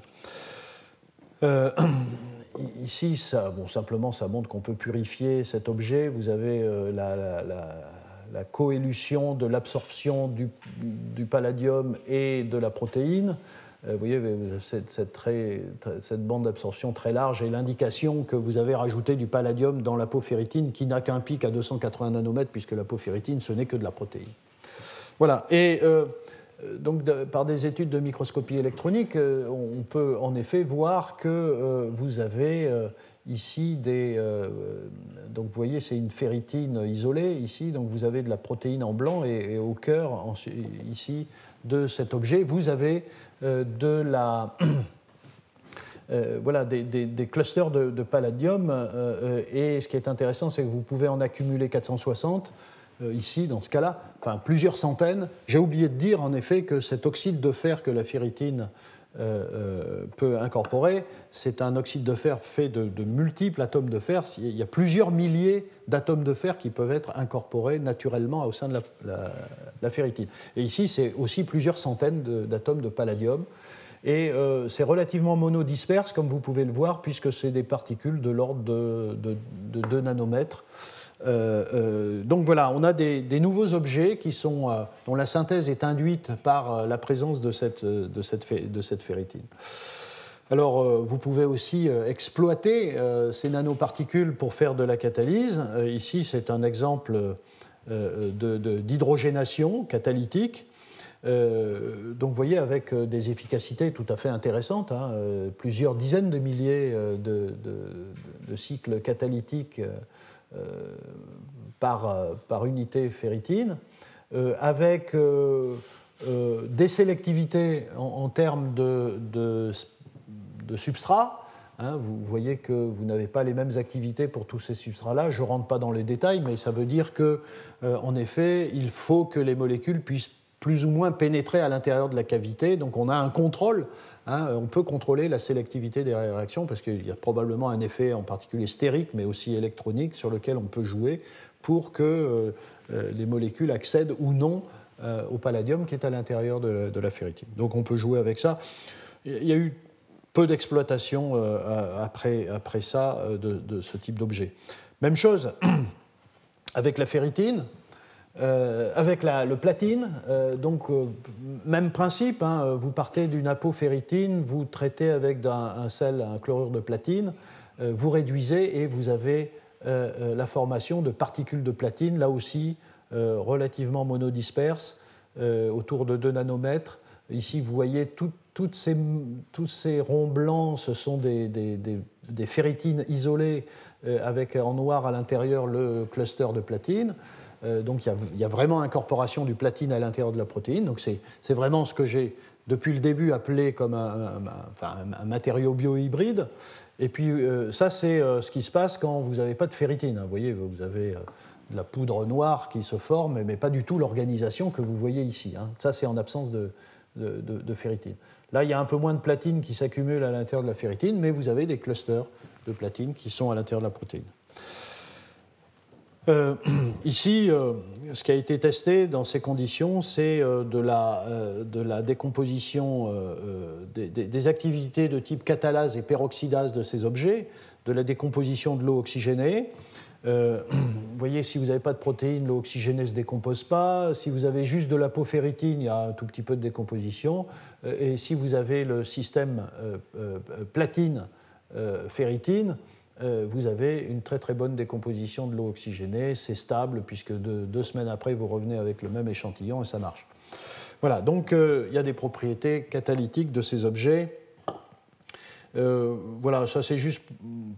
S2: ici, ça, simplement, ça montre qu'on peut purifier cet objet. Vous avez euh, la, coélution de l'absorption du, palladium et de la protéine. Euh, vous voyez, cette, cette, bande d'absorption très large et l'indication que vous avez rajouté du palladium dans la peau ferritine qui n'a qu'un pic à 280 nanomètres, puisque la peau ferritine, ce n'est que de la protéine. Voilà. Et. Euh, euh, donc, par des études de microscopie électronique, euh, on peut en effet voir que euh, vous avez ici des. donc, vous voyez, c'est une ferritine isolée ici. Donc, vous avez de la protéine en blanc et, au cœur, ici, de cet objet, vous avez de la. voilà, des, clusters de, palladium. et ce qui est intéressant, c'est que vous pouvez en accumuler 460 euh, ici, dans ce cas-là, enfin plusieurs centaines. J'ai oublié de dire en effet que cet oxyde de fer que la ferritine euh, euh, peut incorporer, c'est un oxyde de fer fait de, multiples atomes de fer. Il y a plusieurs milliers d'atomes de fer qui peuvent être incorporés naturellement au sein de la, ferritine. Et ici, c'est aussi plusieurs centaines d'atomes de, palladium. Et c'est relativement monodisperse, comme vous pouvez le voir, puisque c'est des particules de l'ordre de, de, 2 nanomètres. Euh, euh, donc voilà, on a des, nouveaux objets qui sont, euh, dont la synthèse est induite par la présence de cette, de ferritine. Alors, vous pouvez aussi exploiter ces nanoparticules pour faire de la catalyse. Ici, c'est un exemple d'hydrogénation catalytique. donc, vous voyez, avec des efficacités tout à fait intéressantes, hein, plusieurs dizaines de milliers de, cycles catalytiques par, euh, par, unité ferritine, euh, avec des sélectivités en, termes de, de, substrats. Hein, vous voyez que vous n'avez pas les mêmes activités pour tous ces substrats-là. Je ne rentre pas dans les détails, mais ça veut dire que, en effet, il faut que les molécules puissent plus ou moins pénétrer à l'intérieur de la cavité. Donc on a un contrôle Hein, on peut contrôler la sélectivité des réactions parce qu'il y a probablement un effet en particulier stérique mais aussi électronique sur lequel on peut jouer pour que euh, euh, les molécules accèdent ou non euh, au palladium qui est à l'intérieur de, la ferritine. Donc on peut jouer avec ça. Il y a eu peu d'exploitation après, après ça de ce type d'objet. Même chose avec la ferritine. Euh, avec le platine, euh, donc euh, même principe, hein, vous partez d'une apoferritine, vous traitez avec un, sel, un chlorure de platine, vous réduisez et vous avez la formation de particules de platine, là aussi relativement monodisperses, autour de 2 nanomètres. Ici, vous voyez toutes ces, tous ces ronds blancs, ce sont des, des, des ferritines isolées avec en noir à l'intérieur le cluster de platine. Donc il y, a vraiment incorporation du platine à l'intérieur de la protéine. Donc c'est vraiment ce que j'ai depuis le début appelé comme un, matériau biohybride. Et puis ça, c'est ce qui se passe quand vous n'avez pas de ferritine. Vous voyez, vous avez de la poudre noire qui se forme, mais pas du tout l'organisation que vous voyez ici. Hein. Ça, c'est en absence de, de, ferritine. Là, il y a un peu moins de platine qui s'accumule à l'intérieur de la ferritine, mais vous avez des clusters de platine qui sont à l'intérieur de la protéine. Euh, ici, euh, ce qui a été testé dans ces conditions, c'est euh, de, la, de la décomposition des, activités de type catalase et peroxydase de ces objets, de la décomposition de l'eau oxygénée, vous voyez, si vous n'avez pas de protéines, l'eau oxygénée ne se décompose pas. Si vous avez juste de la ferritine, il y a un tout petit peu de décomposition. Et si vous avez le système euh, vous avez une très très bonne décomposition de l'eau oxygénée. C'est stable, puisque deux, semaines après, vous revenez avec le même échantillon et ça marche. Voilà, donc il y a des propriétés catalytiques de ces objets euh, voilà, ça c'est juste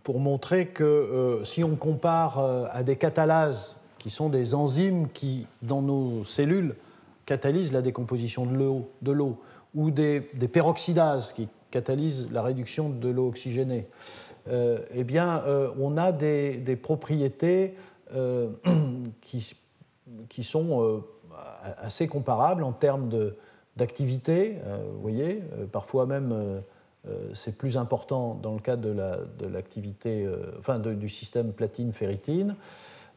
S2: pour montrer que euh, si on compare euh, à des catalases, qui sont des enzymes qui, dans nos cellules, catalysent la décomposition de l'eau, ou des, peroxydases qui catalysent la réduction de l'eau oxygénée, eh bien, on a des, propriétés qui, qui, sont assez comparables en termes d'activité, vous voyez, parfois même euh, c'est plus important dans le cadre de l'activité, euh, enfin du système platine-ferritine.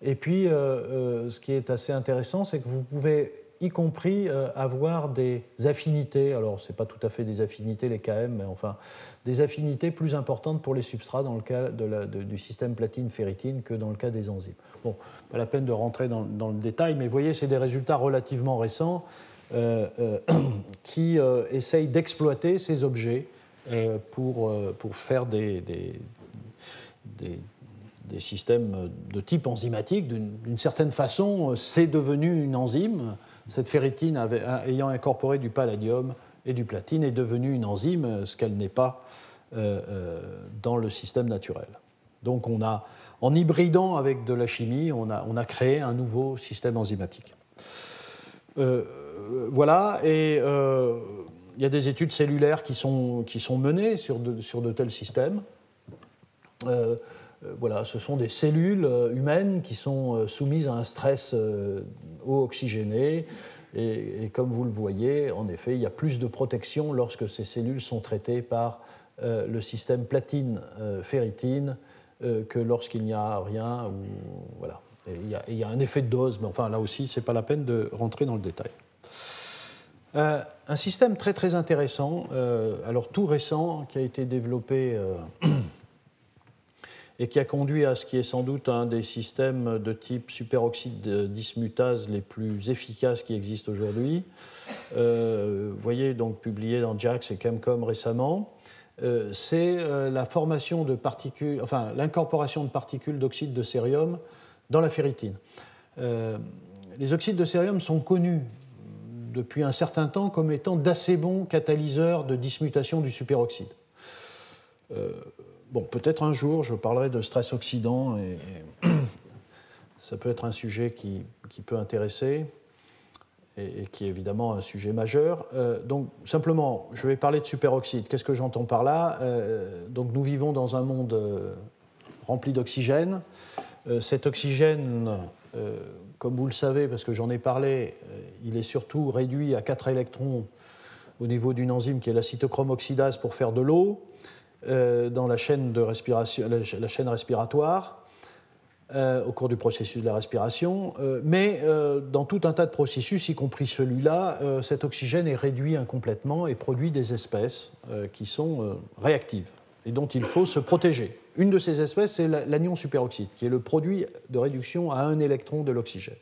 S2: Et puis, euh, ce qui est assez intéressant, c'est que vous pouvez y compris avoir des affinités, alors ce n'est pas tout à fait des affinités les KM, mais enfin des affinités plus importantes pour les substrats dans le cas du système platine-ferritine que dans le cas des enzymes. Bon, pas la peine de rentrer dans, le détail, mais vous voyez, c'est des résultats relativement récents qui essayent d'exploiter ces objets euh, pour, euh, pour faire des, des, des, systèmes de type enzymatique. D'une certaine façon, c'est devenu une enzyme. Cette ferritine ayant incorporé du palladium et du platine est devenue une enzyme, ce qu'elle n'est pas euh, dans le système naturel. Donc on a, en hybridant avec de la chimie, on a, on a créé un nouveau système enzymatique. voilà, et il y a des études cellulaires qui sont, qui sont menées sur de, sur de tels systèmes. Euh, euh, voilà, ce sont des cellules euh, humaines qui sont soumises à un stress eau oxygéné. Et, comme vous le voyez, en effet, il y a plus de protection lorsque ces cellules sont traitées par le système platine-ferritine que lorsqu'il n'y a rien. Voilà. il, y a, un effet de dose, mais enfin là aussi, ce n'est pas la peine de rentrer dans le détail. Euh, un système très très intéressant, euh, alors tout récent, qui a été développé euh, et qui a conduit à ce qui est sans doute un des systèmes de type superoxyde dismutase les plus efficaces qui existent aujourd'hui. vous voyez donc publié dans JAX et Chemcom récemment. c'est la formation de particules, enfin l'incorporation de particules d'oxyde de cérium dans la ferritine. les oxydes de cérium sont connus depuis un certain temps comme étant d'assez bons catalyseurs de dismutation du superoxyde. Euh, bon, peut-être un jour je parlerai de stress oxydant et, ça peut être un sujet qui, peut intéresser et, qui est évidemment un sujet majeur. Euh, donc simplement, je vais parler de superoxyde. Qu'est-ce que j'entends par là? Euh, Donc nous vivons dans un monde rempli d'oxygène. cet oxygène comme vous le savez, parce que j'en ai parlé, euh, il est surtout réduit à 4 électrons au niveau d'une enzyme qui est la cytochrome oxydase pour faire de l'eau euh, dans la chaîne, respiratoire euh, au cours du processus de la respiration. mais dans tout un tas de processus, y compris celui-là, cet oxygène est réduit incomplètement et produit des espèces qui sont réactives et dont il faut se protéger. Une de ces espèces, c'est l'anion superoxyde, qui est le produit de réduction à un électron de l'oxygène.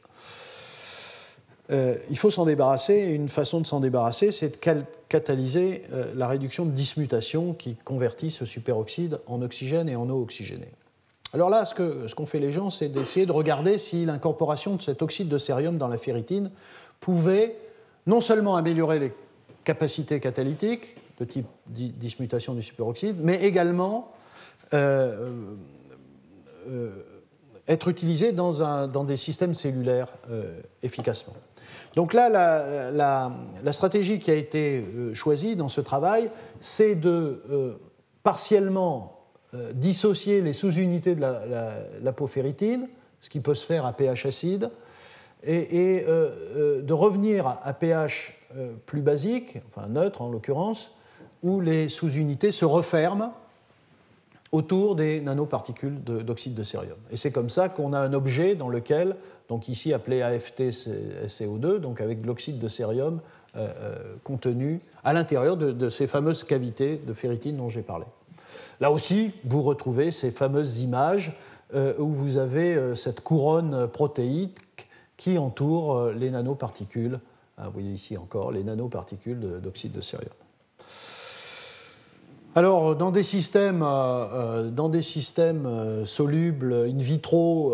S2: Euh, il faut s'en débarrasser, et une façon de s'en débarrasser, c'est de catalyser euh, la réduction de dismutation qui convertit ce superoxyde en oxygène et en eau oxygénée. Alors là, ce qu'ont fait les gens, c'est d'essayer de regarder si l'incorporation de cet oxyde de cérium dans la ferritine pouvait non seulement améliorer les capacités catalytiques de type dismutation du superoxyde, mais également euh, être utilisé dans des systèmes cellulaires efficacement. Donc là, la, stratégie qui a été choisie dans ce travail, c'est de partiellement dissocier les sous-unités de l'apoféritine, ce qui peut se faire à pH acide, et, de revenir à pH plus basique, enfin neutre en l'occurrence, où les sous-unités se referment autour des nanoparticules d'oxyde de, cérium. Et c'est comme ça qu'on a un objet dans lequel, donc ici appelé AFT-SCO2, donc avec de l'oxyde de cérium euh, euh, contenu à l'intérieur de, ces fameuses cavités de ferritine dont j'ai parlé. Là aussi, vous retrouvez ces fameuses images euh, où vous avez cette couronne protéique qui entoure les nanoparticules. Ah, vous voyez ici encore les nanoparticules d'oxyde de cérium. Alors, dans des systèmes, euh, euh, dans des systèmes euh, solubles in vitro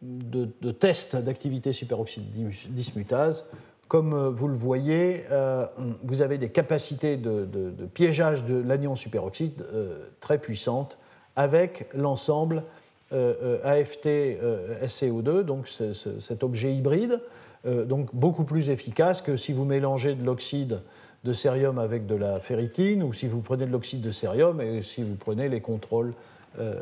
S2: de, de tests d'activité superoxyde dismutase, comme vous le voyez, vous avez des capacités de, piégeage de l'anion superoxyde très puissantes avec l'ensemble AFT-SCO2, donc cet objet hybride, donc beaucoup plus efficace que si vous mélangez de l'oxyde de cérium avec de la ferritine, ou si vous prenez de l'oxyde de cérium et si vous prenez les contrôles euh,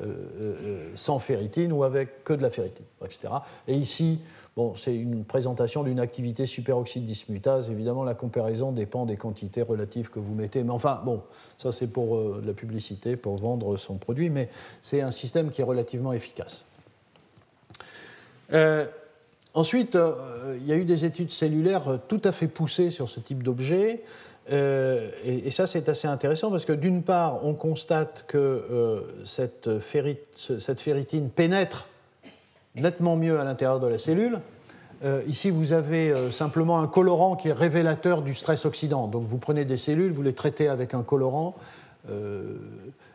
S2: euh, euh, sans ferritine ou avec que de la ferritine, etc. Et ici, bon, c'est une présentation d'une activité superoxyde dismutase. Évidemment, la comparaison dépend des quantités relatives que vous mettez. Mais enfin, bon, ça c'est pour la publicité, pour vendre son produit, mais c'est un système qui est relativement efficace. ensuite, il y a eu des études cellulaires tout à fait poussées sur ce type d'objet. Euh, et, ça, c'est assez intéressant parce que d'une part, on constate que euh, cette, cette, ferritine pénètre nettement mieux à l'intérieur de la cellule. Euh, ici, vous avez simplement un colorant qui est révélateur du stress oxydant. Donc, vous prenez des cellules, vous les traitez avec un colorant,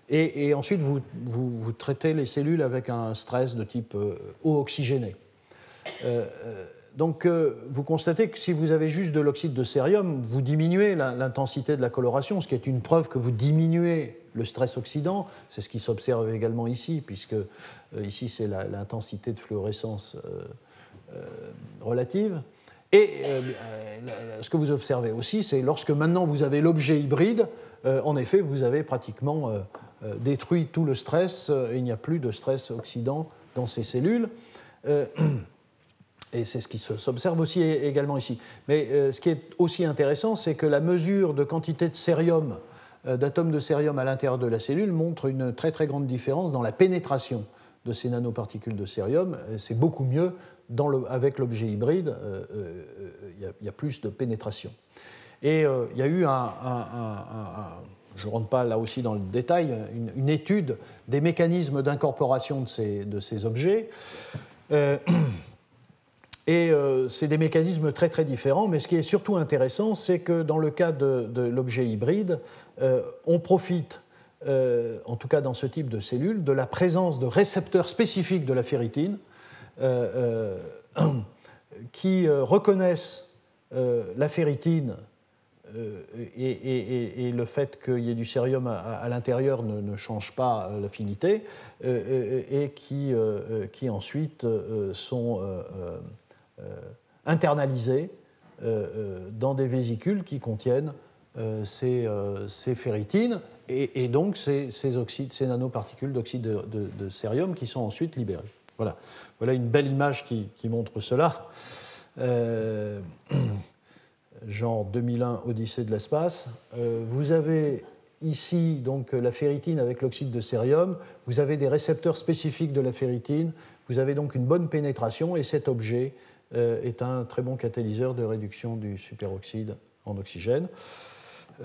S2: et, et, ensuite, vous, vous, vous, traitez les cellules avec un stress de type eau oxygénée. Donc euh, vous constatez que si vous avez juste de l'oxyde de cérium, vous diminuez l'intensité de la coloration, ce qui est une preuve que vous diminuez le stress oxydant. C'est ce qui s'observe également ici, puisque euh, ici c'est l'intensité de fluorescence euh, relative. Et ce que vous observez aussi, c'est lorsque maintenant vous avez l'objet hybride, en effet, vous avez pratiquement détruit tout le stress, et il n'y a plus de stress oxydant dans ces cellules. Et c'est ce qui s'observe aussi également ici. Mais euh, ce qui est aussi intéressant, c'est que la mesure de quantité de cérium, euh, d'atomes de cérium à l'intérieur de la cellule montre une très très grande différence dans la pénétration de ces nanoparticules de cérium. C'est beaucoup mieux avec l'objet hybride, euh, il y, a plus de pénétration. Et il y a eu un, je ne rentre pas là aussi dans le détail, une, étude des mécanismes d'incorporation de ces objets. Et euh, c'est des mécanismes très très différents, mais ce qui est surtout intéressant, c'est que dans le cas de, l'objet hybride, euh, on profite, euh, en tout cas dans ce type de cellules, de la présence de récepteurs spécifiques de la ferritine qui reconnaissent la ferritine et, le fait qu'il y ait du cérium à, l'intérieur ne, change pas l'affinité, et qui, qui ensuite sont internalisés euh, euh, dans des vésicules qui contiennent ces, ces, ferritines et, donc ces, ces, oxydes, ces nanoparticules d'oxyde de, de, qui sont ensuite libérées. Voilà, voilà une belle image qui, qui montre cela. genre 2001 Odyssée de l'espace. vous avez ici donc la ferritine avec l'oxyde de cérium. Vous avez des récepteurs spécifiques de la ferritine. Vous avez donc une bonne pénétration et cet objet euh, est un très bon catalyseur de réduction du superoxyde en oxygène.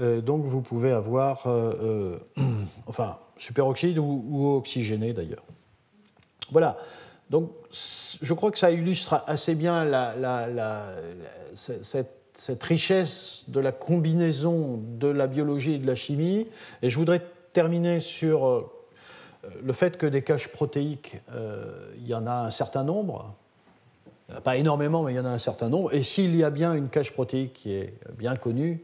S2: Euh, donc vous pouvez avoir, euh, enfin, superoxyde ou, oxygéné d'ailleurs. Voilà. Donc je crois que ça illustre assez bien cette, richesse de la combinaison de la biologie et de la chimie. Et je voudrais terminer sur le fait que des caches protéiques, il y en a un certain nombre. Pas énormément, mais il y en a un certain nombre. Et s'il y a bien une cache protéique qui est bien connue,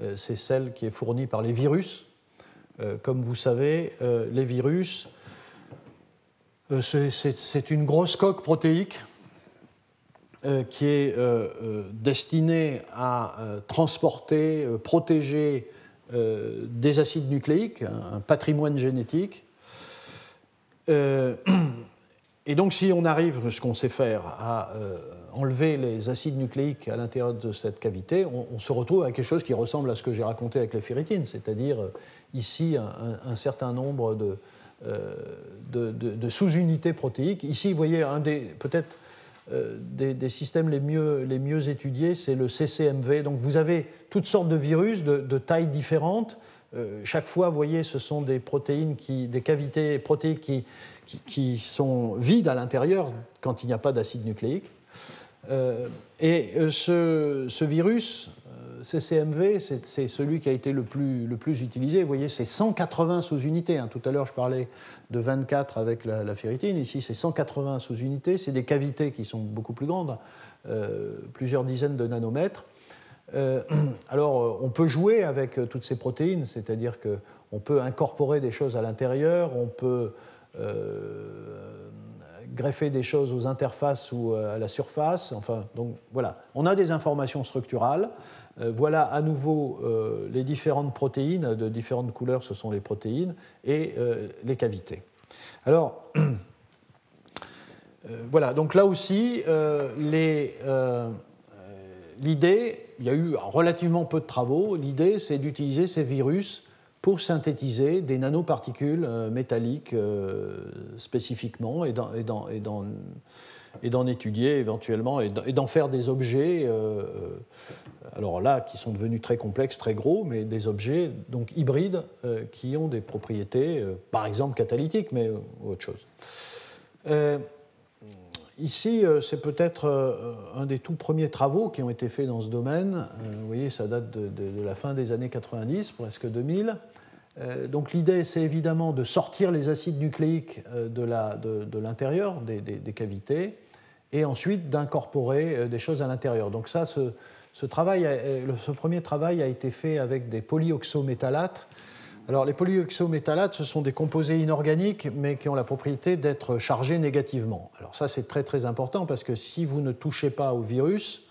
S2: euh, c'est celle qui est fournie par les virus. Euh, comme vous savez, euh, les virus c'est une grosse coque protéique qui est destinée à transporter, protéger des acides nucléiques, un patrimoine génétique. Et donc, si on arrive, ce qu'on sait faire, à euh, enlever les acides nucléiques à l'intérieur de cette cavité, on, se retrouve avec quelque chose qui ressemble à ce que j'ai raconté avec les ferritines, c'est-à-dire euh, ici un, certain nombre de, euh, de, sous-unités protéiques. Ici, vous voyez, un des peut-être des, systèmes les mieux étudiés, c'est le CCMV. Donc, vous avez toutes sortes de virus de, tailles différentes. Chaque fois, vous voyez, ce sont des protéines qui, des cavités protéiques qui sont vides à l'intérieur quand il n'y a pas d'acide nucléique. Euh, et euh, ce, virus, euh, CCMV, c'est celui qui a été le plus, utilisé. Vous voyez, c'est 180 sous-unités. Hein. Tout à l'heure, je parlais de 24 avec la, ferritine. Ici, c'est 180 sous-unités. C'est des cavités qui sont beaucoup plus grandes, plusieurs dizaines de nanomètres. alors, on peut jouer avec toutes ces protéines, c'est-à-dire qu'on peut incorporer des choses à l'intérieur, on peut euh, greffer des choses aux interfaces ou euh, à la surface. Enfin, donc voilà, on a des informations structurales. Euh, voilà à nouveau les différentes protéines de différentes couleurs, ce sont les protéines et les cavités. Alors, voilà, donc là aussi, l'idée, il y a eu relativement peu de travaux, l'idée c'est d'utiliser ces virus pour synthétiser des nanoparticules euh, métalliques euh, spécifiquement et d'en étudier éventuellement et d'en faire des objets, euh, alors là, qui sont devenus très complexes, très gros, mais des objets donc hybrides qui ont des propriétés, par exemple catalytiques, mais autre chose. Ici, c'est peut-être un des tout premiers travaux qui ont été faits dans ce domaine. Vous voyez, ça date de, la fin des années 90, presque 2000. Euh, donc l'idée, c'est évidemment de sortir les acides nucléiques euh, de l'intérieur des, cavités et ensuite d'incorporer euh, des choses à l'intérieur. Donc ça, ce, travail, ce premier travail a été fait avec des polyoxométallates. Alors les polyoxométallates, ce sont des composés inorganiques, mais qui ont la propriété d'être chargés négativement. Alors ça, c'est très très important parce que si vous ne touchez pas au virus,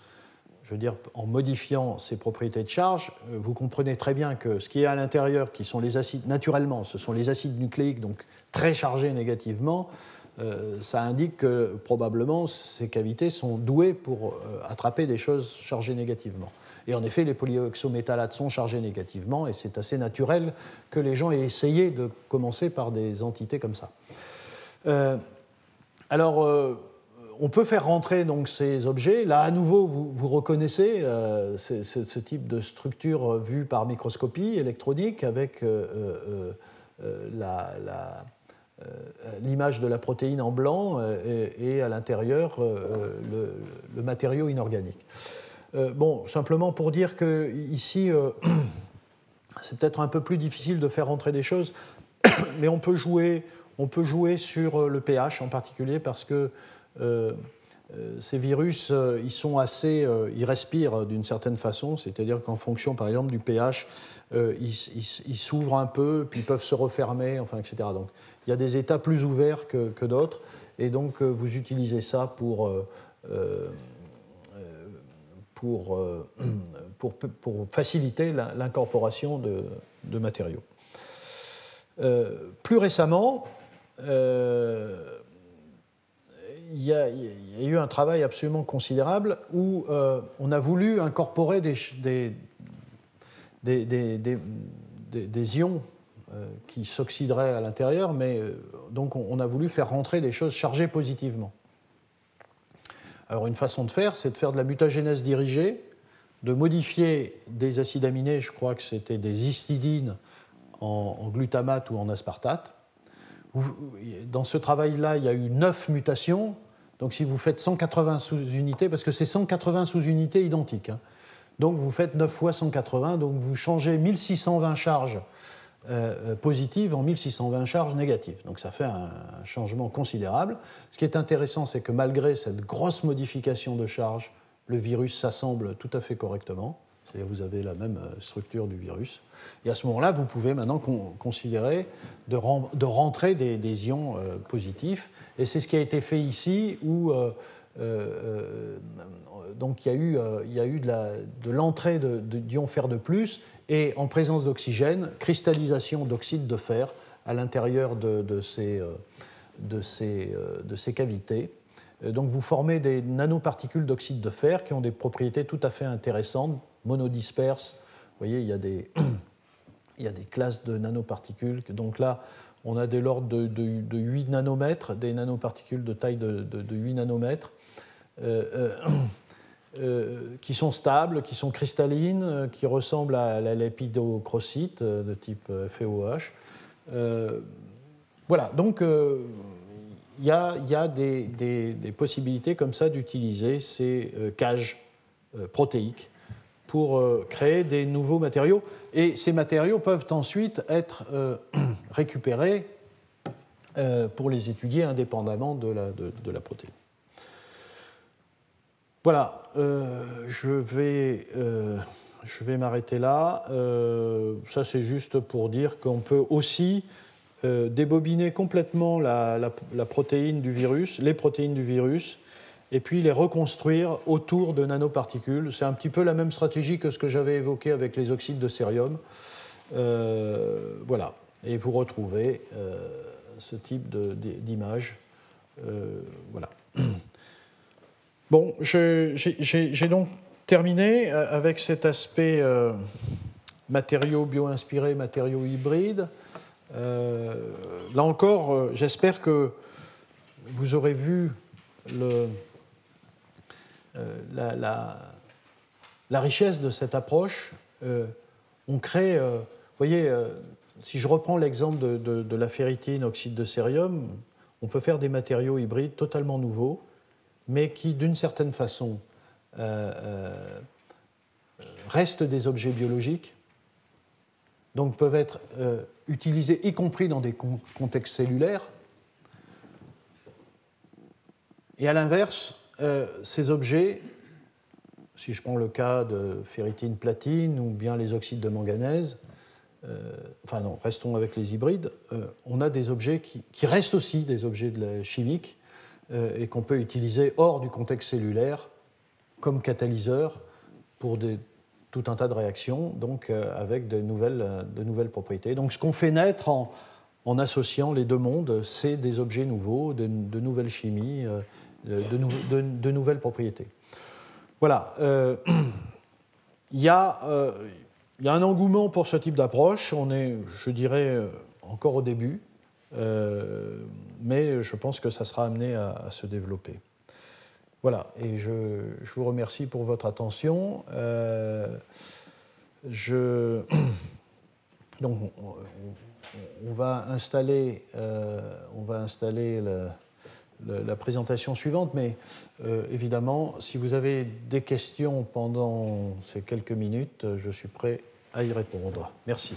S2: je veux dire, en modifiant ces propriétés de charge, euh, vous comprenez très bien que ce qui est à l'intérieur, qui sont les acides, naturellement, ce sont les acides nucléiques, donc très chargés négativement, euh, ça indique que probablement ces cavités sont douées pour euh, attraper des choses chargées négativement. Et en effet, les polyoxométallates sont chargés négativement, et c'est assez naturel que les gens aient essayé de commencer par des entités comme ça. alors, on peut faire rentrer donc ces objets. Là, à nouveau, vous, reconnaissez euh, ce, type de structure vue par microscopie électronique avec euh, euh, l'image de la protéine en blanc et, à l'intérieur le, matériau inorganique. Bon, simplement pour dire que ici, c'est peut-être un peu plus difficile de faire rentrer des choses, mais on peut jouer, on peut jouer sur le pH en particulier parce que euh, euh, ces virus, euh, ils sont assez, ils respirent d'une certaine façon, c'est-à-dire qu'en fonction, par exemple, du pH, ils s'ouvrent un peu, puis ils peuvent se refermer, enfin, etc. Donc, il y a des états plus ouverts que d'autres, et donc vous utilisez ça pour, pour, pour, pour, faciliter l'incorporation de, de, matériaux. plus récemment, il y, a, eu un travail absolument considérable où euh, on a voulu incorporer des, des, ions euh, qui s'oxyderaient à l'intérieur, mais euh, donc on, a voulu faire rentrer des choses chargées positivement. Alors une façon de faire, c'est de faire de la mutagénèse dirigée, de modifier des acides aminés, je crois que c'était des histidines en glutamate ou en aspartate, dans ce travail-là, il y a eu 9 mutations. Donc si vous faites 180 sous-unités, parce que c'est 180 sous-unités identiques, hein. donc vous faites 9 fois 180, donc vous changez 1620 charges euh, positives en 1620 charges négatives. Donc ça fait un, changement considérable. Ce qui est intéressant, c'est que malgré cette grosse modification de charge, le virus s'assemble tout à fait correctement. C'est-à-dire vous avez la même structure du virus. Et à ce moment-là, vous pouvez maintenant considérer de, rentrer des, ions positifs. Et c'est ce qui a été fait ici, où donc il y a eu, il y a eu de l'entrée de, d'ions fer de plus et en présence d'oxygène, cristallisation d'oxyde de fer à l'intérieur de, ces, euh, euh, cavités. Euh, donc vous formez des nanoparticules d'oxyde de fer qui ont des propriétés tout à fait intéressantes, monodisperses. Vous voyez, il y a des, il y a des classes de nanoparticules. Donc là, on a de l'ordre de, 8 nanomètres, des nanoparticules de taille de, 8 nanomètres. Euh, qui sont stables, qui sont cristallines, euh, qui ressemblent à la lépidocrocyte euh, de type FeOH. voilà, donc il y a, des, possibilités comme ça d'utiliser ces cages protéiques pour créer des nouveaux matériaux. Et ces matériaux peuvent ensuite être récupérés pour les étudier indépendamment de la protéine. Voilà, euh, je vais, euh, m'arrêter là. Euh, ça, c'est juste pour dire qu'on peut aussi débobiner complètement la, protéine du virus, les protéines du virus, et puis les reconstruire autour de nanoparticules. C'est un petit peu la même stratégie que ce que j'avais évoqué avec les oxydes de cérium. voilà, et vous retrouvez ce type d'image. voilà. Bon, j'ai donc terminé euh, avec cet aspect euh, matériaux bio-inspirés, matériaux hybrides. Euh, là encore, j'espère que vous aurez vu la, richesse de cette approche. on crée, vous voyez, si je reprends l'exemple de, de la ferritine, oxyde de cérium, on peut faire des matériaux hybrides totalement nouveaux mais qui, d'une certaine façon, euh, euh, restent des objets biologiques, donc peuvent être euh, utilisés, y compris dans des contextes cellulaires. Et à l'inverse, ces objets, si je prends le cas de ferritine platine ou bien les oxydes de manganèse, enfin non, restons avec les hybrides, on a des objets qui, restent aussi des objets chimiques, euh, et qu'on peut utiliser hors du contexte cellulaire comme catalyseur pour tout un tas de réactions, donc euh, avec de nouvelles, euh, de nouvelles propriétés. Donc ce qu'on fait naître en, associant les deux mondes, c'est des objets nouveaux, de, nouvelles chimies, de, nouvelles propriétés. Voilà. Il y, a un engouement pour ce type d'approche. On est, je dirais, encore au début mais je pense que ça sera amené à, se développer. Voilà, et je, vous remercie pour votre attention. Euh, je, donc, on, va installer, euh, on va installer la présentation suivante, mais euh, évidemment, si vous avez des questions pendant ces quelques minutes, je suis prêt à y répondre. Merci.